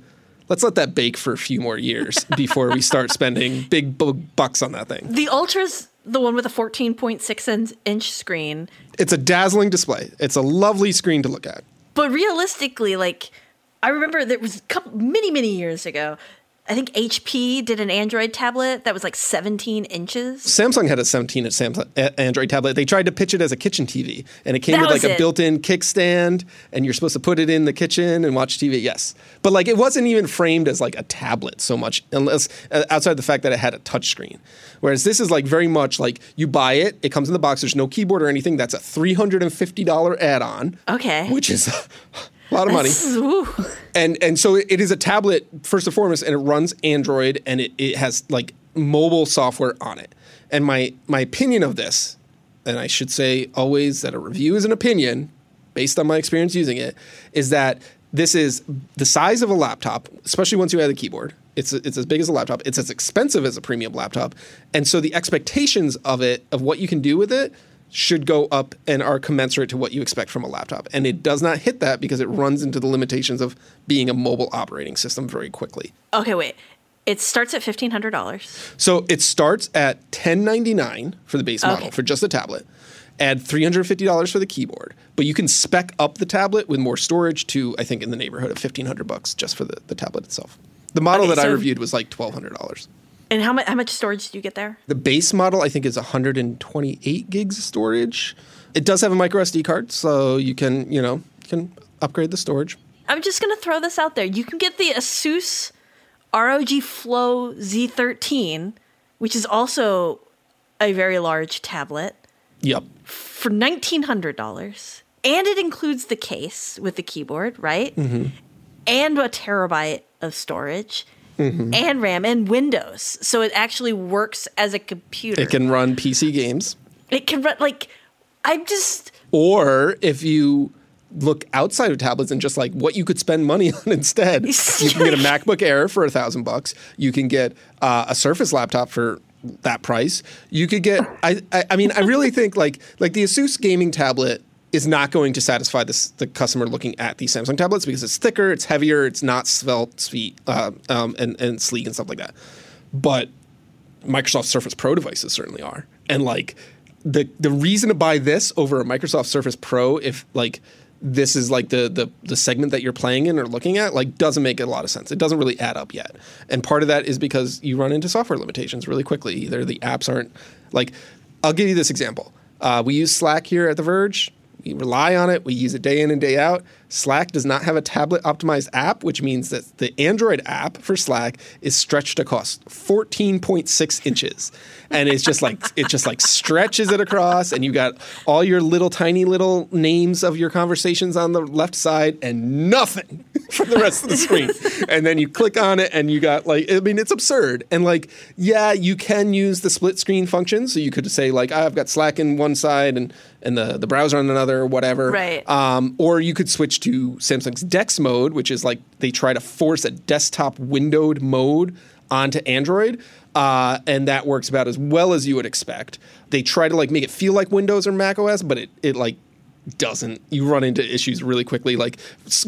let's let that bake for a few more years before we start spending big bu- bucks on that thing. The Ultra's the one with a 14.6 inch screen. It's a dazzling display. It's a lovely screen to look at. But realistically, like I remember there was a couple many many years ago. I think HP did an Android tablet that was like 17 inches. Samsung had a 17 inch Samsung Android tablet. They tried to pitch it as a kitchen TV, and it came That with like a it. built-in kickstand, and you're supposed to put it in the kitchen and watch TV. Yes, but like it wasn't even framed as like a tablet so much, unless uh, outside the fact that it had a touch screen. Whereas this is like very much like you buy it, it comes in the box. There's no keyboard or anything. That's a $350 add-on, Okay. which is a lot of money. And and so it is a tablet first and foremost, and it runs Android, and it, it has like mobile software on it. And my my opinion of this, and I should say always that a review is an opinion based on my experience using it, is that this is the size of a laptop, especially once you add the keyboard. It's it's as big as a laptop. It's as expensive as a premium laptop, and so the expectations of it, of what you can do with it, should go up and are commensurate to what you expect from a laptop. And it does not hit that because it runs into the limitations of being a mobile operating system very quickly. Okay, wait. It starts at $1500. So it starts at 1099 for the base model for just the tablet. Add $350 for the keyboard, but you can spec up the tablet with more storage to I think in the neighborhood of 1500 bucks just for the, the tablet itself. The model Okay, that I reviewed was like $1200. And how much how much storage do you get there? The base model, I think, is 128 gigs of storage. It does have a micro SD card, so you can, you know, you can upgrade the storage. I'm just going to throw this out there. You can get the Asus ROG Flow Z13, which is also a very large tablet, Yep. for $1,900. And it includes the case with the keyboard, right? Mm-hmm. And a terabyte of storage. And RAM and Windows. So it actually works as a computer. It can run PC games. It can run, like, I'm just. Or if you look outside of tablets and just like what you could spend money on instead. you can get a MacBook Air for a thousand bucks. You can get uh, a Surface laptop for that price. You could get. I, I, I mean, I really think like like the Asus gaming tablet is not going to satisfy this, the customer looking at these Samsung tablets because it's thicker, it's heavier, it's not svelte, sweet, uh, um, and and sleek and stuff like that. But Microsoft Surface Pro devices certainly are, and like the the reason to buy this over a Microsoft Surface Pro if like this is like the, the the segment that you're playing in or looking at like doesn't make a lot of sense. It doesn't really add up yet. And part of that is because you run into software limitations really quickly. Either the apps aren't like I'll give you this example. Uh, we use Slack here at The Verge. We rely on it. We use it day in and day out. Slack does not have a tablet optimized app, which means that the Android app for Slack is stretched across 14.6 inches. And it's just like it just like stretches it across and you got all your little tiny little names of your conversations on the left side and nothing for the rest of the screen. And then you click on it and you got like I mean it's absurd. And like yeah, you can use the split screen function so you could say like I've got Slack in one side and and the, the browser on another, whatever. Right. Um, or you could switch to Samsung's Dex mode, which is like they try to force a desktop windowed mode onto Android. Uh, and that works about as well as you would expect. They try to like make it feel like Windows or Mac OS, but it, it like doesn't. You run into issues really quickly. Like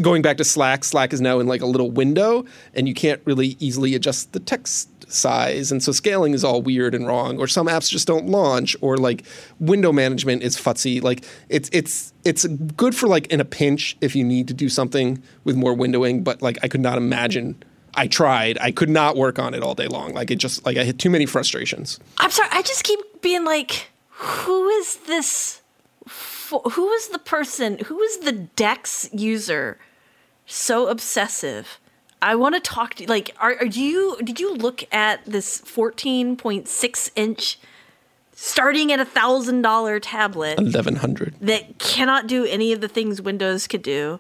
going back to Slack, Slack is now in like a little window, and you can't really easily adjust the text size, and so scaling is all weird and wrong. Or some apps just don't launch, or like window management is futzy. Like it's it's it's good for like in a pinch if you need to do something with more windowing, but like I could not imagine. I tried. I could not work on it all day long. Like it just like I had too many frustrations. I'm sorry. I just keep being like, who is this? Who is the person? Who is the Dex user? So obsessive. I want to talk to like. Are, are you? Did you look at this 14.6 inch, starting at a thousand dollar tablet? Eleven hundred. that cannot do any of the things Windows could do,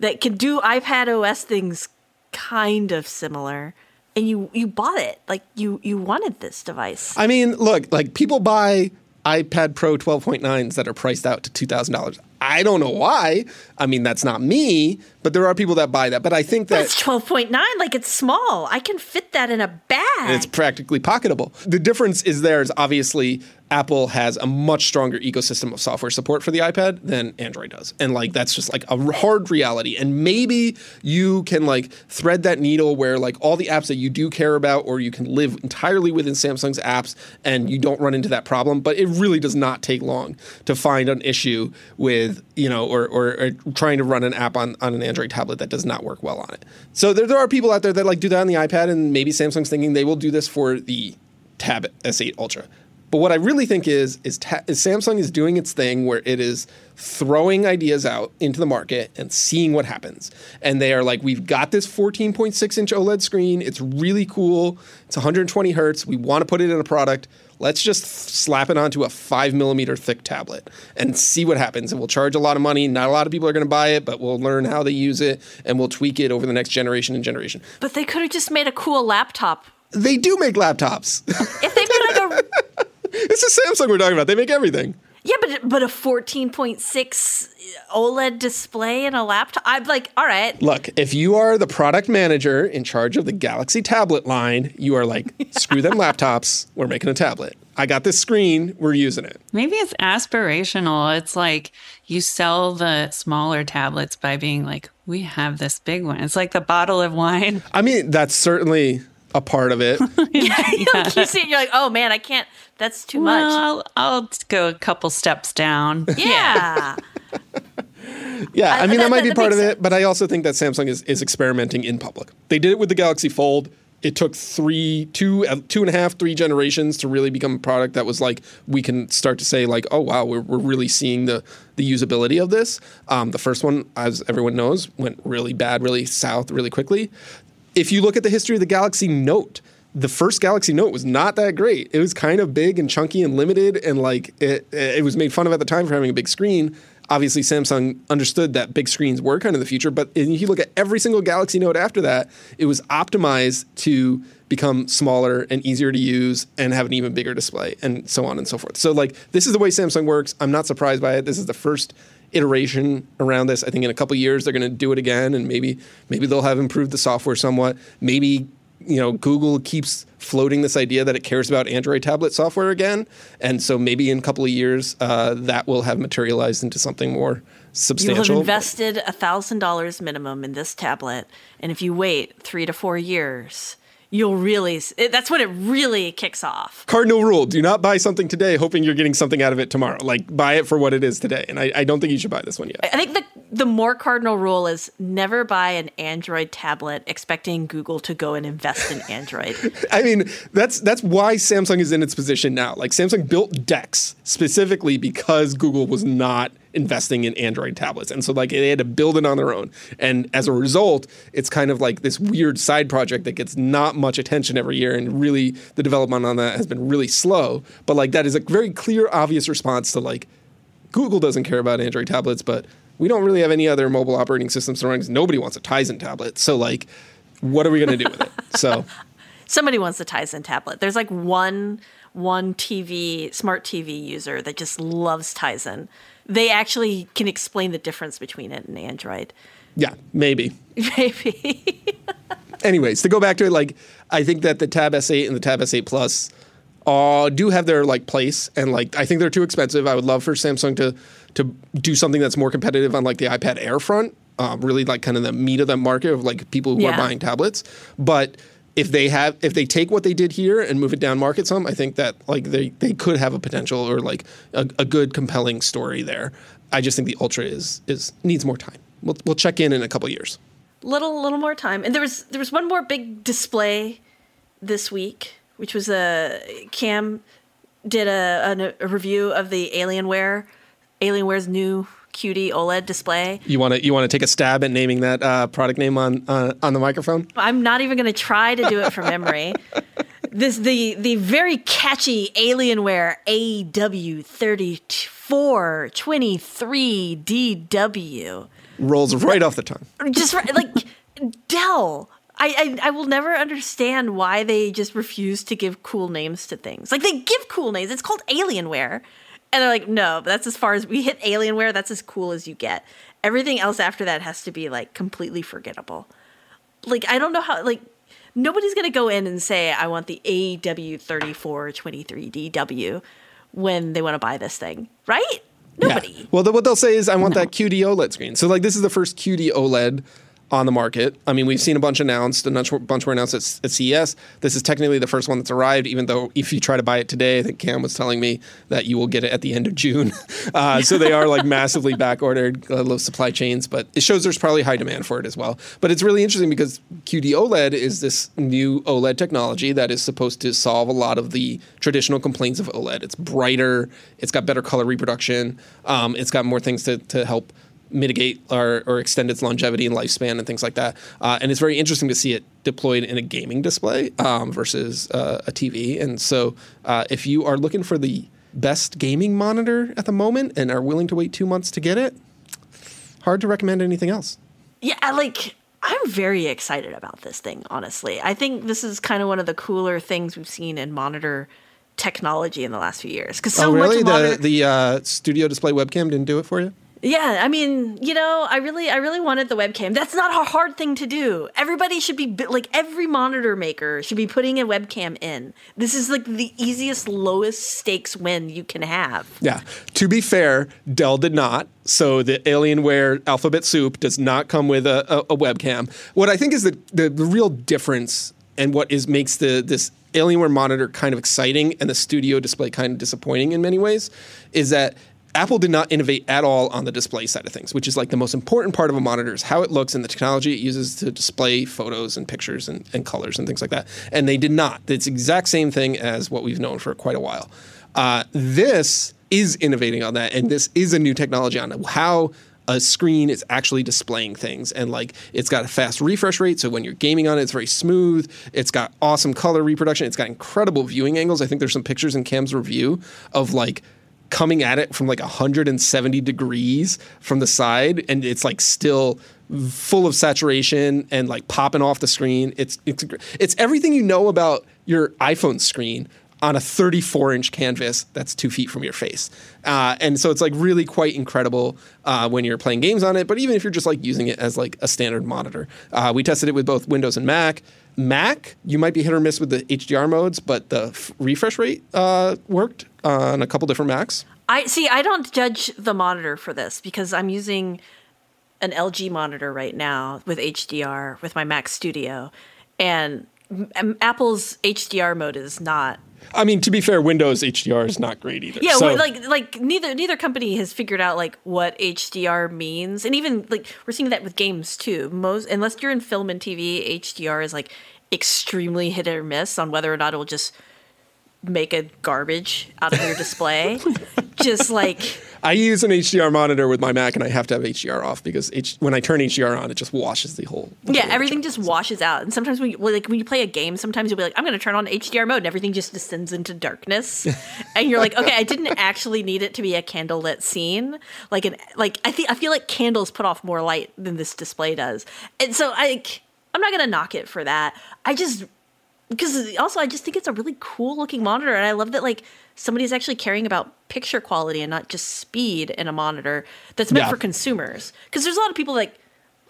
that could do iPad OS things kind of similar, and you you bought it like you you wanted this device. I mean, look, like people buy iPad Pro 12.9s that are priced out to $2,000. I don't know why. I mean, that's not me, but there are people that buy that. But I think that it's twelve point nine, like it's small. I can fit that in a bag. it's practically pocketable. The difference is there is obviously Apple has a much stronger ecosystem of software support for the iPad than Android does. And like that's just like a hard reality. And maybe you can like thread that needle where like all the apps that you do care about or you can live entirely within Samsung's apps and you don't run into that problem, but it really does not take long to find an issue with, you know, or or, or trying to run an app on, on an Android tablet that does not work well on it. So there, there are people out there that like do that on the iPad and maybe Samsung's thinking they will do this for the Tab S8 Ultra. But what I really think is is, ta- is Samsung is doing its thing where it is throwing ideas out into the market and seeing what happens. And they are like, we've got this 14.6 inch OLED screen. It's really cool. It's 120 hertz. We want to put it in a product. Let's just slap it onto a five millimeter thick tablet and see what happens. And we'll charge a lot of money. Not a lot of people are going to buy it, but we'll learn how they use it and we'll tweak it over the next generation and generation. but they could have just made a cool laptop. They do make laptops. If they made like a this is Samsung we're talking about. They make everything. yeah, but but a fourteen point six OLED display in a laptop. I'm like, all right, Look, if you are the product manager in charge of the Galaxy tablet line, you are like, screw them laptops. We're making a tablet. I got this screen. We're using it. Maybe it's aspirational. It's like you sell the smaller tablets by being like, we have this big one. It's like the bottle of wine. I mean, that's certainly a part of it. you see it, you're like, oh man, I can't. That's too much. I'll, I'll go a couple steps down. Yeah. Yeah, I I- mean, that that- might be that part of makes it, but I also think that Samsung is, is experimenting in public. They did it with the Galaxy Fold. It took three, two, uh, two and a half, three generations to really become a product that was like we can start to say like, oh wow, we're, we're really seeing the the usability of this. Um, the first one, as everyone knows, went really bad, really south, really quickly. If you look at the history of the Galaxy Note, the first Galaxy Note was not that great. It was kind of big and chunky and limited, and like it, it was made fun of at the time for having a big screen. Obviously, Samsung understood that big screens were kind of the future, but if you look at every single Galaxy Note after that, it was optimized to become smaller and easier to use and have an even bigger display, and so on and so forth. So, like, this is the way Samsung works. I'm not surprised by it. This is the first iteration around this. I think in a couple years they're going to do it again, and maybe maybe they'll have improved the software somewhat. Maybe you know Google keeps floating this idea that it cares about Android tablet software again, and so maybe in a couple of years uh, that will have materialized into something more substantial. You'll have invested thousand dollars minimum in this tablet, and if you wait three to four years, you'll really it, that's when it really kicks off. Cardinal rule: Do not buy something today hoping you're getting something out of it tomorrow. Like buy it for what it is today, and I, I don't think you should buy this one yet. I think the the more cardinal rule is never buy an Android tablet expecting Google to go and invest in Android. I mean, that's that's why Samsung is in its position now. Like Samsung built DeX specifically because Google was not investing in Android tablets. And so like they had to build it on their own. And as a result, it's kind of like this weird side project that gets not much attention every year and really the development on that has been really slow. But like that is a very clear obvious response to like Google doesn't care about Android tablets, but we don't really have any other mobile operating systems running because nobody wants a Tizen tablet. So like what are we going to do with it? So somebody wants a Tizen tablet. There's like one one TV smart TV user that just loves Tizen they actually can explain the difference between it and Android. Yeah, maybe. Maybe. Anyways, to go back to it, like I think that the Tab S8 and the Tab S8 Plus uh, do have their like place, and like I think they're too expensive. I would love for Samsung to to do something that's more competitive on like the iPad Air front. Um, really like kind of the meat of the market of like people who yeah. are buying tablets, but if they have if they take what they did here and move it down market some, I think that like they they could have a potential or like a, a good compelling story there. I just think the Ultra is is needs more time. We'll we'll check in in a couple years. Little little more time. And there was there was one more big display this week, which was a Cam did a, a, a review of the Alienware Alienware's new QD OLED display. You want to you want to take a stab at naming that uh, product name on uh, on the microphone? I'm not even going to try to do it from memory. this the the very catchy Alienware AW3423DW rolls right off the tongue. Just like Dell. I, I, I will never understand why they just refuse to give cool names to things. Like they give cool names. It's called Alienware. And they're like, no, but that's as far as we hit Alienware. That's as cool as you get. Everything else after that has to be like completely forgettable. Like I don't know how. Like nobody's gonna go in and say I want the AW3423DW when they want to buy this thing, right? Nobody. Yeah. Well, what they'll say is I want no. that QD OLED screen. So like this is the first QD OLED on the market. I mean, we've seen a bunch announced, a bunch were announced at, at, CES. This is technically the first one that's arrived, even though if you try to buy it today, I think Cam was telling me that you will get it at the end of June. Uh, so they are like massively back ordered, uh, low supply chains, but it shows there's probably high demand for it as well. But it's really interesting because QD OLED is this new OLED technology that is supposed to solve a lot of the traditional complaints of OLED. It's brighter, it's got better color reproduction, um, it's got more things to, to help mitigate or, or, extend its longevity and lifespan and things like that. Uh, and it's very interesting to see it deployed in a gaming display um, versus uh, a TV. And so, uh, if you are looking for the best gaming monitor at the moment and are willing to wait two months to get it, hard to recommend anything else. Yeah, like I'm very excited about this thing. Honestly, I think this is kind of one of the cooler things we've seen in monitor technology in the last few years. Because so oh, really? monitor- the the uh, studio display webcam didn't do it for you? Yeah, I mean, you know, I really, I really wanted the webcam. That's not a hard thing to do. Everybody should be like every monitor maker should be putting a webcam in. This is like the easiest, lowest stakes win you can have. Yeah. To be fair, Dell did not. So the Alienware Alphabet Soup does not come with a, a, a webcam. What I think is the, the, the real difference and what is makes the this Alienware monitor kind of exciting and the studio display kind of disappointing in many ways is that Apple did not innovate at all on the display side of things, which is like the most important part of a monitor is how it looks and the technology it uses to display photos and pictures and, and colors and things like that. And they did not. It's exact same thing as what we've known for quite a while. Uh, this is innovating on that, and this is a new technology on how a screen is actually displaying things and like it's got a fast refresh rate so when you're gaming on it it's very smooth it's got awesome color reproduction it's got incredible viewing angles i think there's some pictures in cam's review of like coming at it from like 170 degrees from the side and it's like still full of saturation and like popping off the screen it's it's it's everything you know about your iPhone screen on a 34 inch canvas that's two feet from your face. Uh, and so it's like really quite incredible uh, when you're playing games on it, but even if you're just like using it as like a standard monitor. Uh, we tested it with both Windows and Mac. Mac, you might be hit or miss with the HDR modes, but the f- refresh rate uh, worked on a couple different Macs. I see. I don't judge the monitor for this because I'm using an LG monitor right now with HDR with my Mac Studio, and Apple's HDR mode is not. I mean, to be fair, Windows HDR is not great either. Yeah, So- like like neither neither company has figured out like what HDR means, and even like we're seeing that with games too. Most unless you're in film and TV, HDR is like extremely hit or miss on whether or not it will just make a garbage out of your display. just like I use an HDR monitor with my Mac, and I have to have HDR off because H- when I turn HDR on, it just washes the whole. the yeah, whole everything just washes out. And sometimes when you, like when you play a game, sometimes you'll be like, I'm going to turn on HDR mode, and everything just descends into darkness. and you're like, okay, I didn't actually need it to be a candlelit scene. Like an like I think I feel like candles put off more light than this display does. And so I I'm not going to knock it for that. I just because also I just think it's a really cool looking monitor, and I love that like somebody's actually caring about picture quality and not just speed in a monitor that's meant Yeah. for consumers. Because there's a lot of people like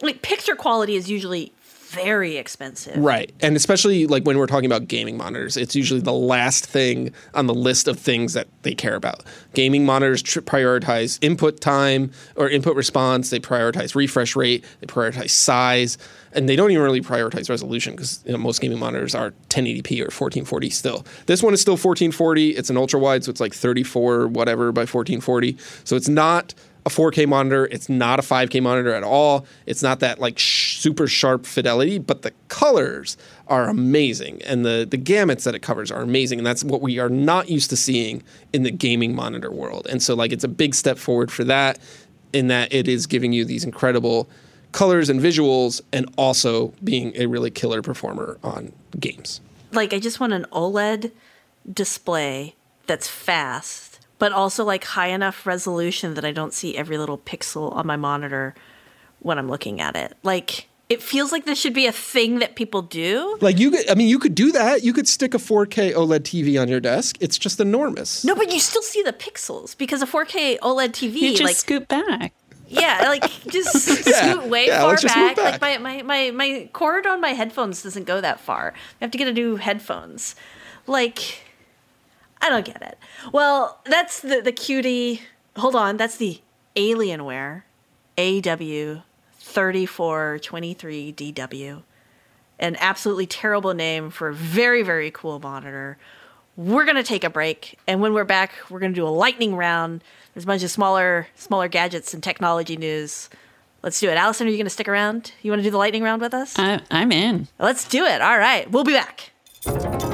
like picture quality is usually very expensive. Right. And especially like when we're talking about gaming monitors, it's usually the last thing on the list of things that they care about. Gaming monitors tr- prioritize input time or input response, they prioritize refresh rate, they prioritize size, and they don't even really prioritize resolution because you know, most gaming monitors are 1080p or 1440 still. This one is still 1440. It's an ultra wide, so it's like 34 whatever by 1440. So it's not a 4K monitor. It's not a 5K monitor at all. It's not that like sh- super sharp fidelity, but the colors are amazing and the the gamuts that it covers are amazing and that's what we are not used to seeing in the gaming monitor world. And so like it's a big step forward for that in that it is giving you these incredible colors and visuals and also being a really killer performer on games. Like I just want an OLED display that's fast, but also like high enough resolution that I don't see every little pixel on my monitor when I'm looking at it. Like it feels like this should be a thing that people do. Like you could, I mean you could do that. You could stick a 4K OLED TV on your desk. It's just enormous. No, but you still see the pixels because a 4K OLED TV You just like scoot back. Yeah, like just Yeah, scoot way yeah, far let's just back. move Like my, my, my, my cord on my headphones doesn't go that far. I have to get a new headphones. Like, I don't get it. Well, that's the the cutie. Hold on, that's the Alienware AW thirty four twenty three DW. An absolutely terrible name for a very very cool monitor. We're gonna take a break, and when we're back, we're gonna do a lightning round. There's a bunch of smaller smaller gadgets and technology news. Let's do it. Allison, are you gonna stick around? You want to do the lightning round with us? I, I'm in. Let's do it. All right, we'll be back.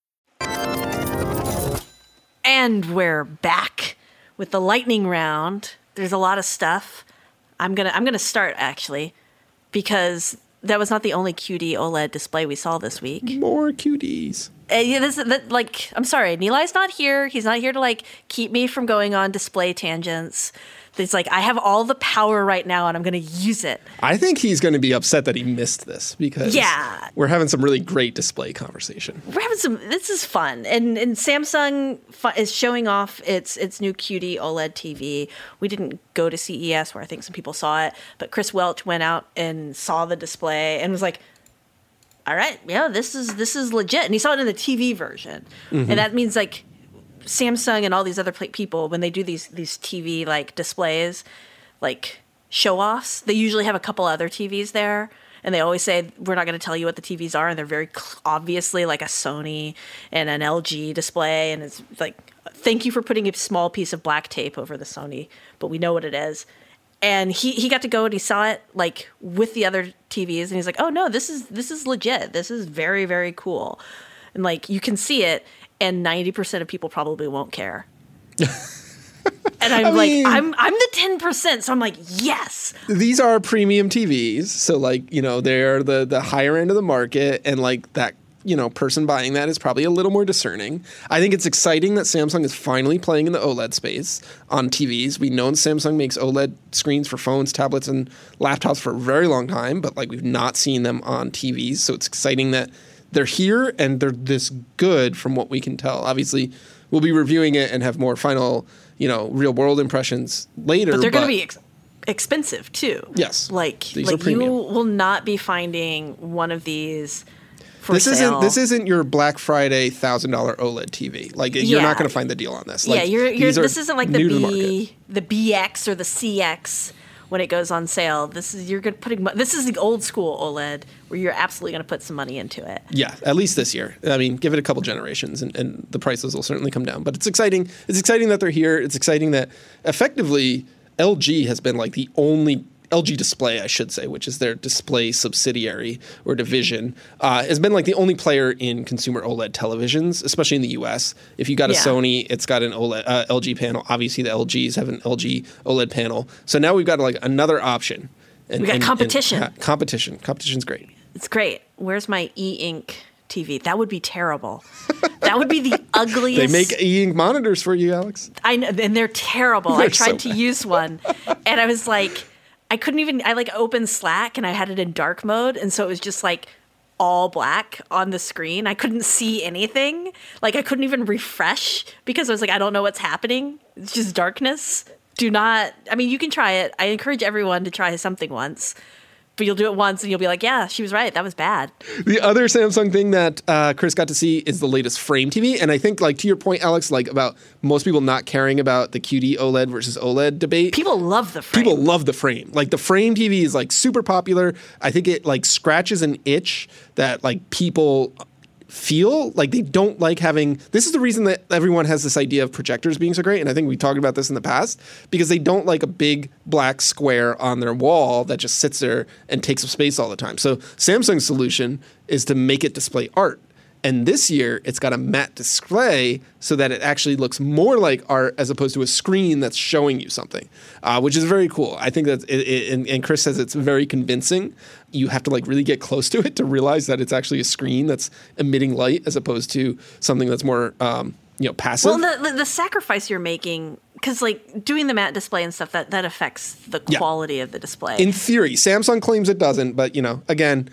And we're back with the lightning round. There's a lot of stuff. I'm gonna I'm gonna start actually because that was not the only QD OLED display we saw this week. More cuties. Uh, yeah, this that, like I'm sorry, Nilay's not here. He's not here to like keep me from going on display tangents. It's like I have all the power right now, and I'm going to use it. I think he's going to be upset that he missed this because Yeah. we're having some really great display conversation. We're having some. This is fun, and and Samsung is showing off its its new QD OLED TV. We didn't go to CES where I think some people saw it, but Chris Welch went out and saw the display and was like, "All right, yeah, this is this is legit." And he saw it in the TV version, Mm-hmm. and that means like Samsung and all these other people when they do these these TV like displays, like show offs, they usually have a couple other TVs there. And they always say we're not going to tell you what the TVs are, and they're very obviously like a Sony and an LG display, and it's like thank you for putting a small piece of black tape over the Sony, but we know what it is. And he he got to go and he saw it like with the other TVs, and he's like, oh no, this is this is legit. This is very very cool. and like you can see it, and ninety percent of people probably won't care. and I'm I like, mean- I'm I'm the ten percent, so I'm like, yes, these are premium TVs, so like you know they're the the higher end of the market, and like that you know person buying that is probably a little more discerning. I think it's exciting that Samsung is finally playing in the OLED space on TVs. We know Samsung makes OLED screens for phones, tablets, and laptops for a very long time, but like we've not seen them on TVs, so it's exciting that they're here and they're this good from what we can tell. Obviously, we'll be reviewing it and have more final you know real world impressions later. but they're going to be ex- expensive too. Yes. like These like you will not be finding one of these. This sale. isn't this isn't your Black Friday thousand dollar OLED TV. Like you're not going to find the deal on this. yeah, you're, you're this isn't like the new to market. B the BX or the CX when it goes on sale. This is you're putting this is the old school OLED where you're absolutely going to put some money into it. Yeah, at least this year. I mean, give it a couple generations, and, and the prices will certainly come down. But it's exciting. It's exciting that they're here. It's exciting that effectively LG has been like the only LG Display, I should say, which is their display subsidiary or division, uh, has been like the only player in consumer OLED televisions, especially in the U.S. If you got a Yeah. Sony, it's got an OLED uh, LG panel. Obviously, the LGs have an LG OLED panel. So now we've got like another option. And, We got and- and- competition. competition. Competition's great. It's great. Where's my e-ink TV? That would be terrible. that would be the ugliest. They make e-ink monitors for you, Alex. I know, and they're terrible. I They're I tried so to use one, and I was like, I couldn't even. I like opened Slack and I had it in dark mode, and so it was just like all black on the screen. I couldn't see anything. Like I couldn't even refresh because I was like, I don't know what's happening. It's just darkness. Do not. I mean, you can try it. I encourage everyone to try something once. But you'll do it once and you'll be like, yeah, she was right. That was bad. The other Samsung thing that uh, Chris got to see is the latest frame TV, and I think, like to your point, Alex, like about most people not caring about the QD OLED versus OLED debate. People love the frame. People love the frame. Like the frame TV is like super popular. I think it like scratches an itch that like people feel like they don't like having this is the reason that everyone has this idea of projectors being so great and i think we talked about this in the past because they don't like a big black square on their wall that just sits there and takes up space all the time. So samsung's solution is to make it display art and this year, it's got a matte display so that it actually looks more like art as opposed to a screen that's showing you something, uh, which is very cool. I think that, it, it, and, and Chris says it's very convincing. You have to like really get close to it to realize that it's actually a screen that's emitting light as opposed to something that's more, um, you know, passive. Well, the, the, the sacrifice you're making, because like doing the matte display and stuff, that, that affects the Yeah. quality of the display. In theory, Samsung claims it doesn't, but you know, again,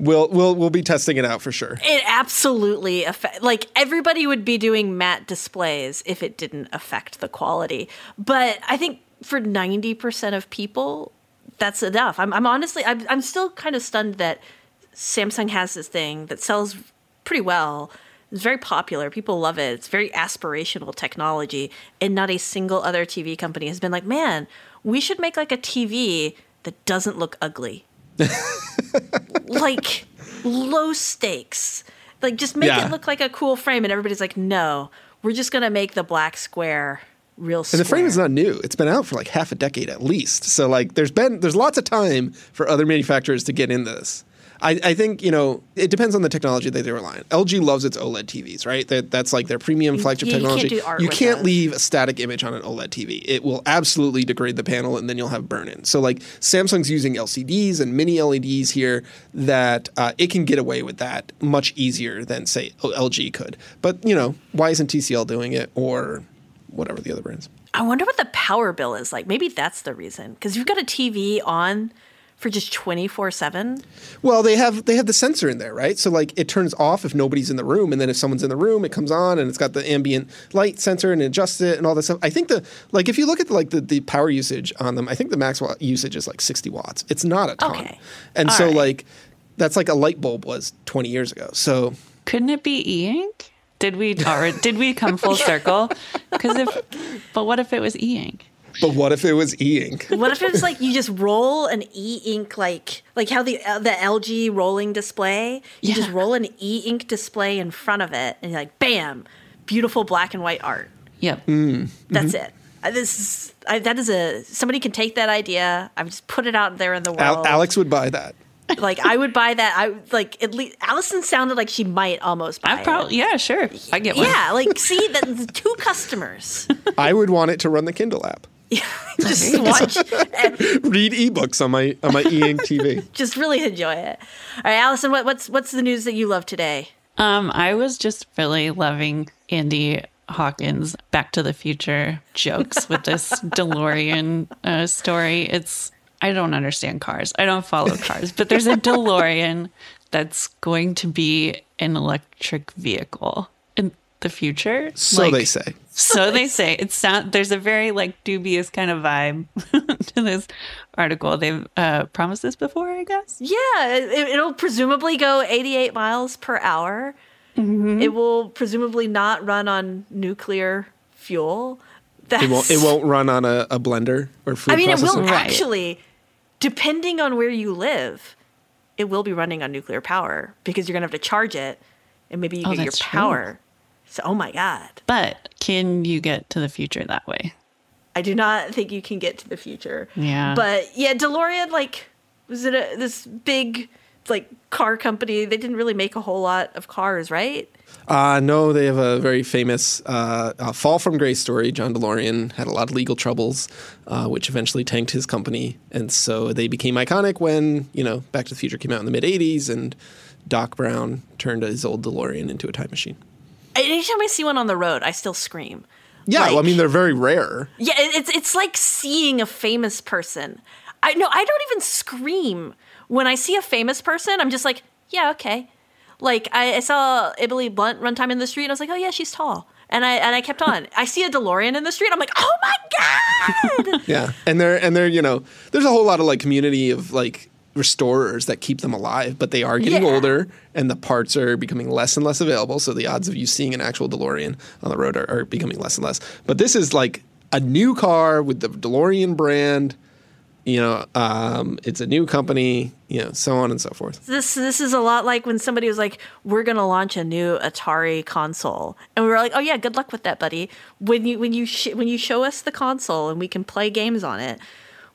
we'll we'll we'll be testing it out for sure. it absolutely affect like everybody would be doing matte displays if it didn't affect the quality. But I think for 90% of people, that's enough. I'm, I'm honestly, I'm, I'm still kind of stunned that Samsung has this thing that sells pretty well. It's very popular. People love it. It's very aspirational technology. And not a single other TV company has been like, man, we should make like a TV that doesn't look ugly. like low stakes. Like just make Yeah. it look like a cool frame. And everybody's like, no, we're just to make the black square real Square. And the frame is not new. It's been out for like half a decade at least. So like there's been there's lots of time for other manufacturers to get in this. I, I think, you know, it depends on the technology that they rely on. LG loves its OLED TVs, right? That, that's like their premium flagship you can't technology. do art you can't leave a static image on an OLED TV. It will absolutely degrade the panel and then you'll have burn in. So like Samsung's using LCDs and mini LEDs here that uh, it can get away with that much easier than say LG could. But, you know, why isn't TCL doing it or whatever the other brands? I wonder what the power bill is like. Maybe that's the reason. Because you've got a TV on for just 24 7. Well, they have they have the sensor in there, right? So like it turns off if nobody's in the room, and then if someone's in the room, it comes on, and it's got the ambient light sensor and it adjusts it and all that stuff. I think the like if you look at the, like the, the power usage on them, I think the max watt usage is like sixty watts. It's not a ton, Okay. and All so right. like that's like a light bulb was twenty years ago. So Couldn't it be e-ink? Did we or did we come full circle? Because if, but what if it was e-ink? But what if it was e-ink? What if it was like you just roll an e ink, like like how the uh, the LG rolling display? You just roll an e ink display in front of it, and you're like, bam, beautiful black and white art. Yep. That's it. Uh, This is I, that is a somebody can take that idea. I've just put it out there in the Al- world. Alex would buy that. like I would buy that. I like at least Allison sounded like she might almost buy I probably yeah, sure. I get one. Yeah, like see that two customers. I would want it to run the Kindle app. just watch Read ebooks on my on my e-ink TV. just really enjoy it. All right, Allison, what, what's what's the news that you love today? Um, I was just really loving Andy Hawkins' Back to the Future jokes with this DeLorean uh, story. It's I don't understand cars. I don't follow cars, but there's a DeLorean that's going to be an electric vehicle in the future. So Like, they say. So they say. It's sound. There's a very like dubious kind of vibe to this article. They've uh, promised this before, I guess. Yeah, it, it'll presumably go 88 miles per hour. It will presumably not run on nuclear fuel. That's, It won't. It won't run on a, a blender or food I mean, it will. Right. actually, depending on where you live, it will be running on nuclear power because you're gonna have to charge it, and maybe you Oh, get your power true. Power. So, oh my god, But can you get to the future that way? I do not think you can get to the future. Yeah. But yeah, DeLorean, like, was it a, this big like car company? They didn't really make a whole lot of cars, right? Uh, no, they have a very famous uh, uh, fall from grace story. John DeLorean had a lot of legal troubles, uh, which eventually tanked his company, and so they became iconic when you know Back to the Future came out in the mid '80s, and Doc Brown turned his old DeLorean into a time machine. Anytime I see one on the road, I still scream. Yeah, well, I mean they're very rare. Yeah, it's it's like seeing a famous person. I no, I don't even scream when I see a famous person. I'm just like, yeah, okay. Like I, I saw Emily Blunt run time in the street, and I was like, oh yeah, she's tall. And I and I kept on. I see a DeLorean in the street. I'm like, oh my god! Yeah, and they're and they're you know there's a whole lot of like community of like restorers that keep them alive, but they are getting Yeah. older and the parts are becoming less and less available. So the odds of you seeing an actual DeLorean on the road are, are becoming less and less. But this is like a new car with the DeLorean brand. You know, um, it's a new company. You know, so on and so forth. this this is a lot like when somebody was like, we're gonna launch a new Atari console, and we were like, oh yeah, good luck with that, buddy. When you when you sh- when you show us the console and we can play games on it,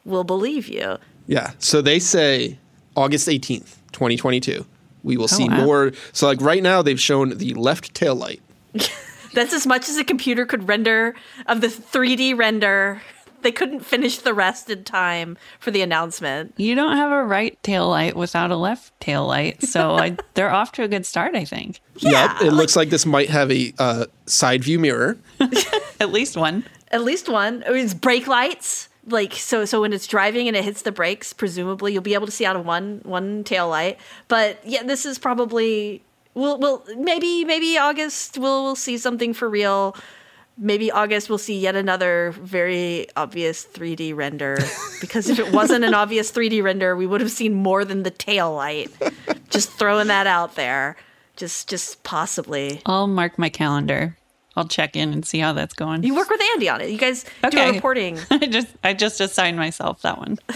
we'll believe you. Yeah. So they say August 18th, 2022. We will see wow. more. So like right now they've shown the left tail light. That's as much as a computer could render of the 3D render. They couldn't finish the rest in time for the announcement. You don't have a right tail light without a left tail light, so I, they're off to a good start, I think. Yeah, yep. It looks like this might have a uh, side view mirror. At least one. At least one. I mean, It's brake lights. Like so, so when it's driving and it hits the brakes, presumably you'll be able to see out of one one tail light. But yeah, this is probably we'll we'll maybe maybe August we'll we'll see something for real. Maybe August we'll see yet another very obvious 3D render. Because if it wasn't an obvious 3D render, we would have seen more than the tail light. Just throwing that out there. Just just possibly. I'll mark my calendar. I'll check in and see how that's going. You work with Andy on it. You guys do Okay. a reporting. I just I just assigned myself that one.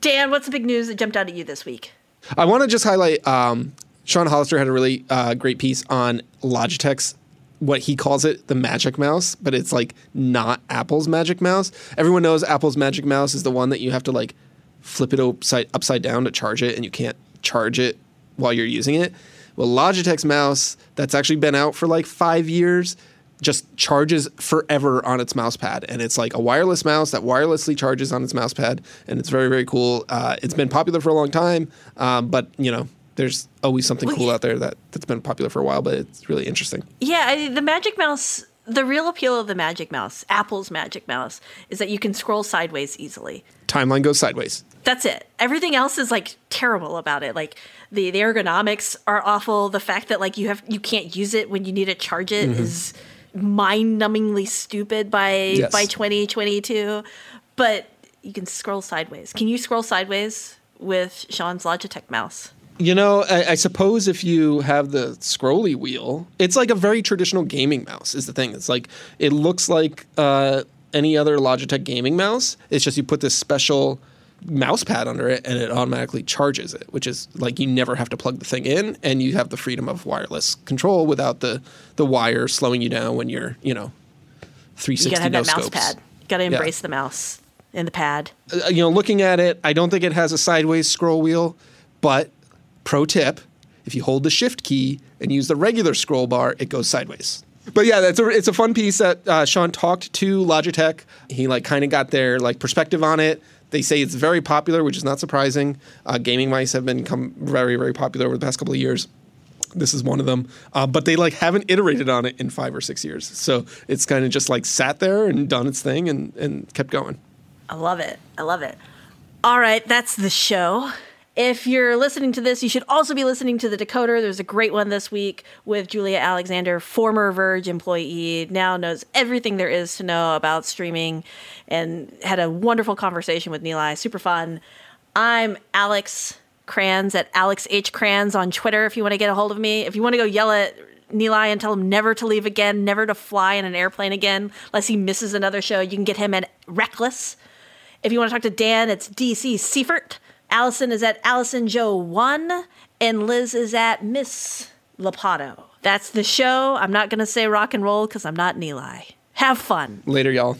Dan, what's the big news that jumped out at you this week? I want to just highlight um, Sean Hollister had a really uh, great piece on Logitech's what he calls it the Magic Mouse, but it's like not Apple's Magic Mouse. Everyone knows Apple's Magic Mouse is the one that you have to like flip it upside upside down to charge it, and you can't charge it while you're using it. Well, Logitech's mouse that's actually been out for like five years just charges forever on its mouse pad and it's like a wireless mouse that wirelessly charges on its mouse pad and it's very very cool. Uh, it's been popular for a long time um, but you know there's always something cool out there that, that's been popular for a while but it's really interesting. Yeah, I, the Magic Mouse, the real appeal of the Magic Mouse, Apple's Magic Mouse, is that you can scroll sideways easily. timeline goes sideways That's it. Everything else is like terrible about it. Like the, the ergonomics are awful. The fact that like you have you can't use it when you need to charge it mm-hmm. is mind-numbingly stupid by Yes. by 2022. But you can scroll sideways. Can you scroll sideways with Sean's Logitech mouse? You know, I, I suppose if you have the scrolly wheel, it's like a very traditional gaming mouse. Is the thing? It's like it looks like uh, any other Logitech gaming mouse. It's just you put this special mouse pad under it, and it automatically charges it. Which is like you never have to plug the thing in, and you have the freedom of wireless control without the the wire slowing you down when you're you know You 360 gotta have no that mouse pad. You gotta embrace the mouse. in the pad. Uh, you know, looking at it, I don't think it has a sideways scroll wheel, but pro tip, if you hold the shift key and use the regular scroll bar, it goes sideways. But yeah, that's a, it's a fun piece that uh, Sean talked to Logitech. He like kind of got their like perspective on it. They say it's very popular, which is not surprising. Uh, gaming mice have become very, very popular over the past couple of years. This is one of them, uh, but they like haven't iterated on it in five or six years. So it's kind of just like sat there and done its thing and, and kept going. I love it. I love it. All right, that's the show. If you're listening to this, you should also be listening to The Decoder. There's a great one this week with Julia Alexander, former Verge employee, now knows everything there is to know about streaming and had a wonderful conversation with Nilay. Super fun. I'm Alex Cranz at Alex H. Cranz on Twitter if you want to get a hold of me. If you want to go yell at Nilay and tell him never to leave again, never to fly in an airplane again, unless he misses another show, you can get him at Reckless. If you want to talk to Dan, it's DC Seifert. Allison is at Allison Joe 1, and Liz is at Miss Lopatto. That's the show. I'm not going to say rock and roll because I'm not Nilay. Have fun. Later, y'all.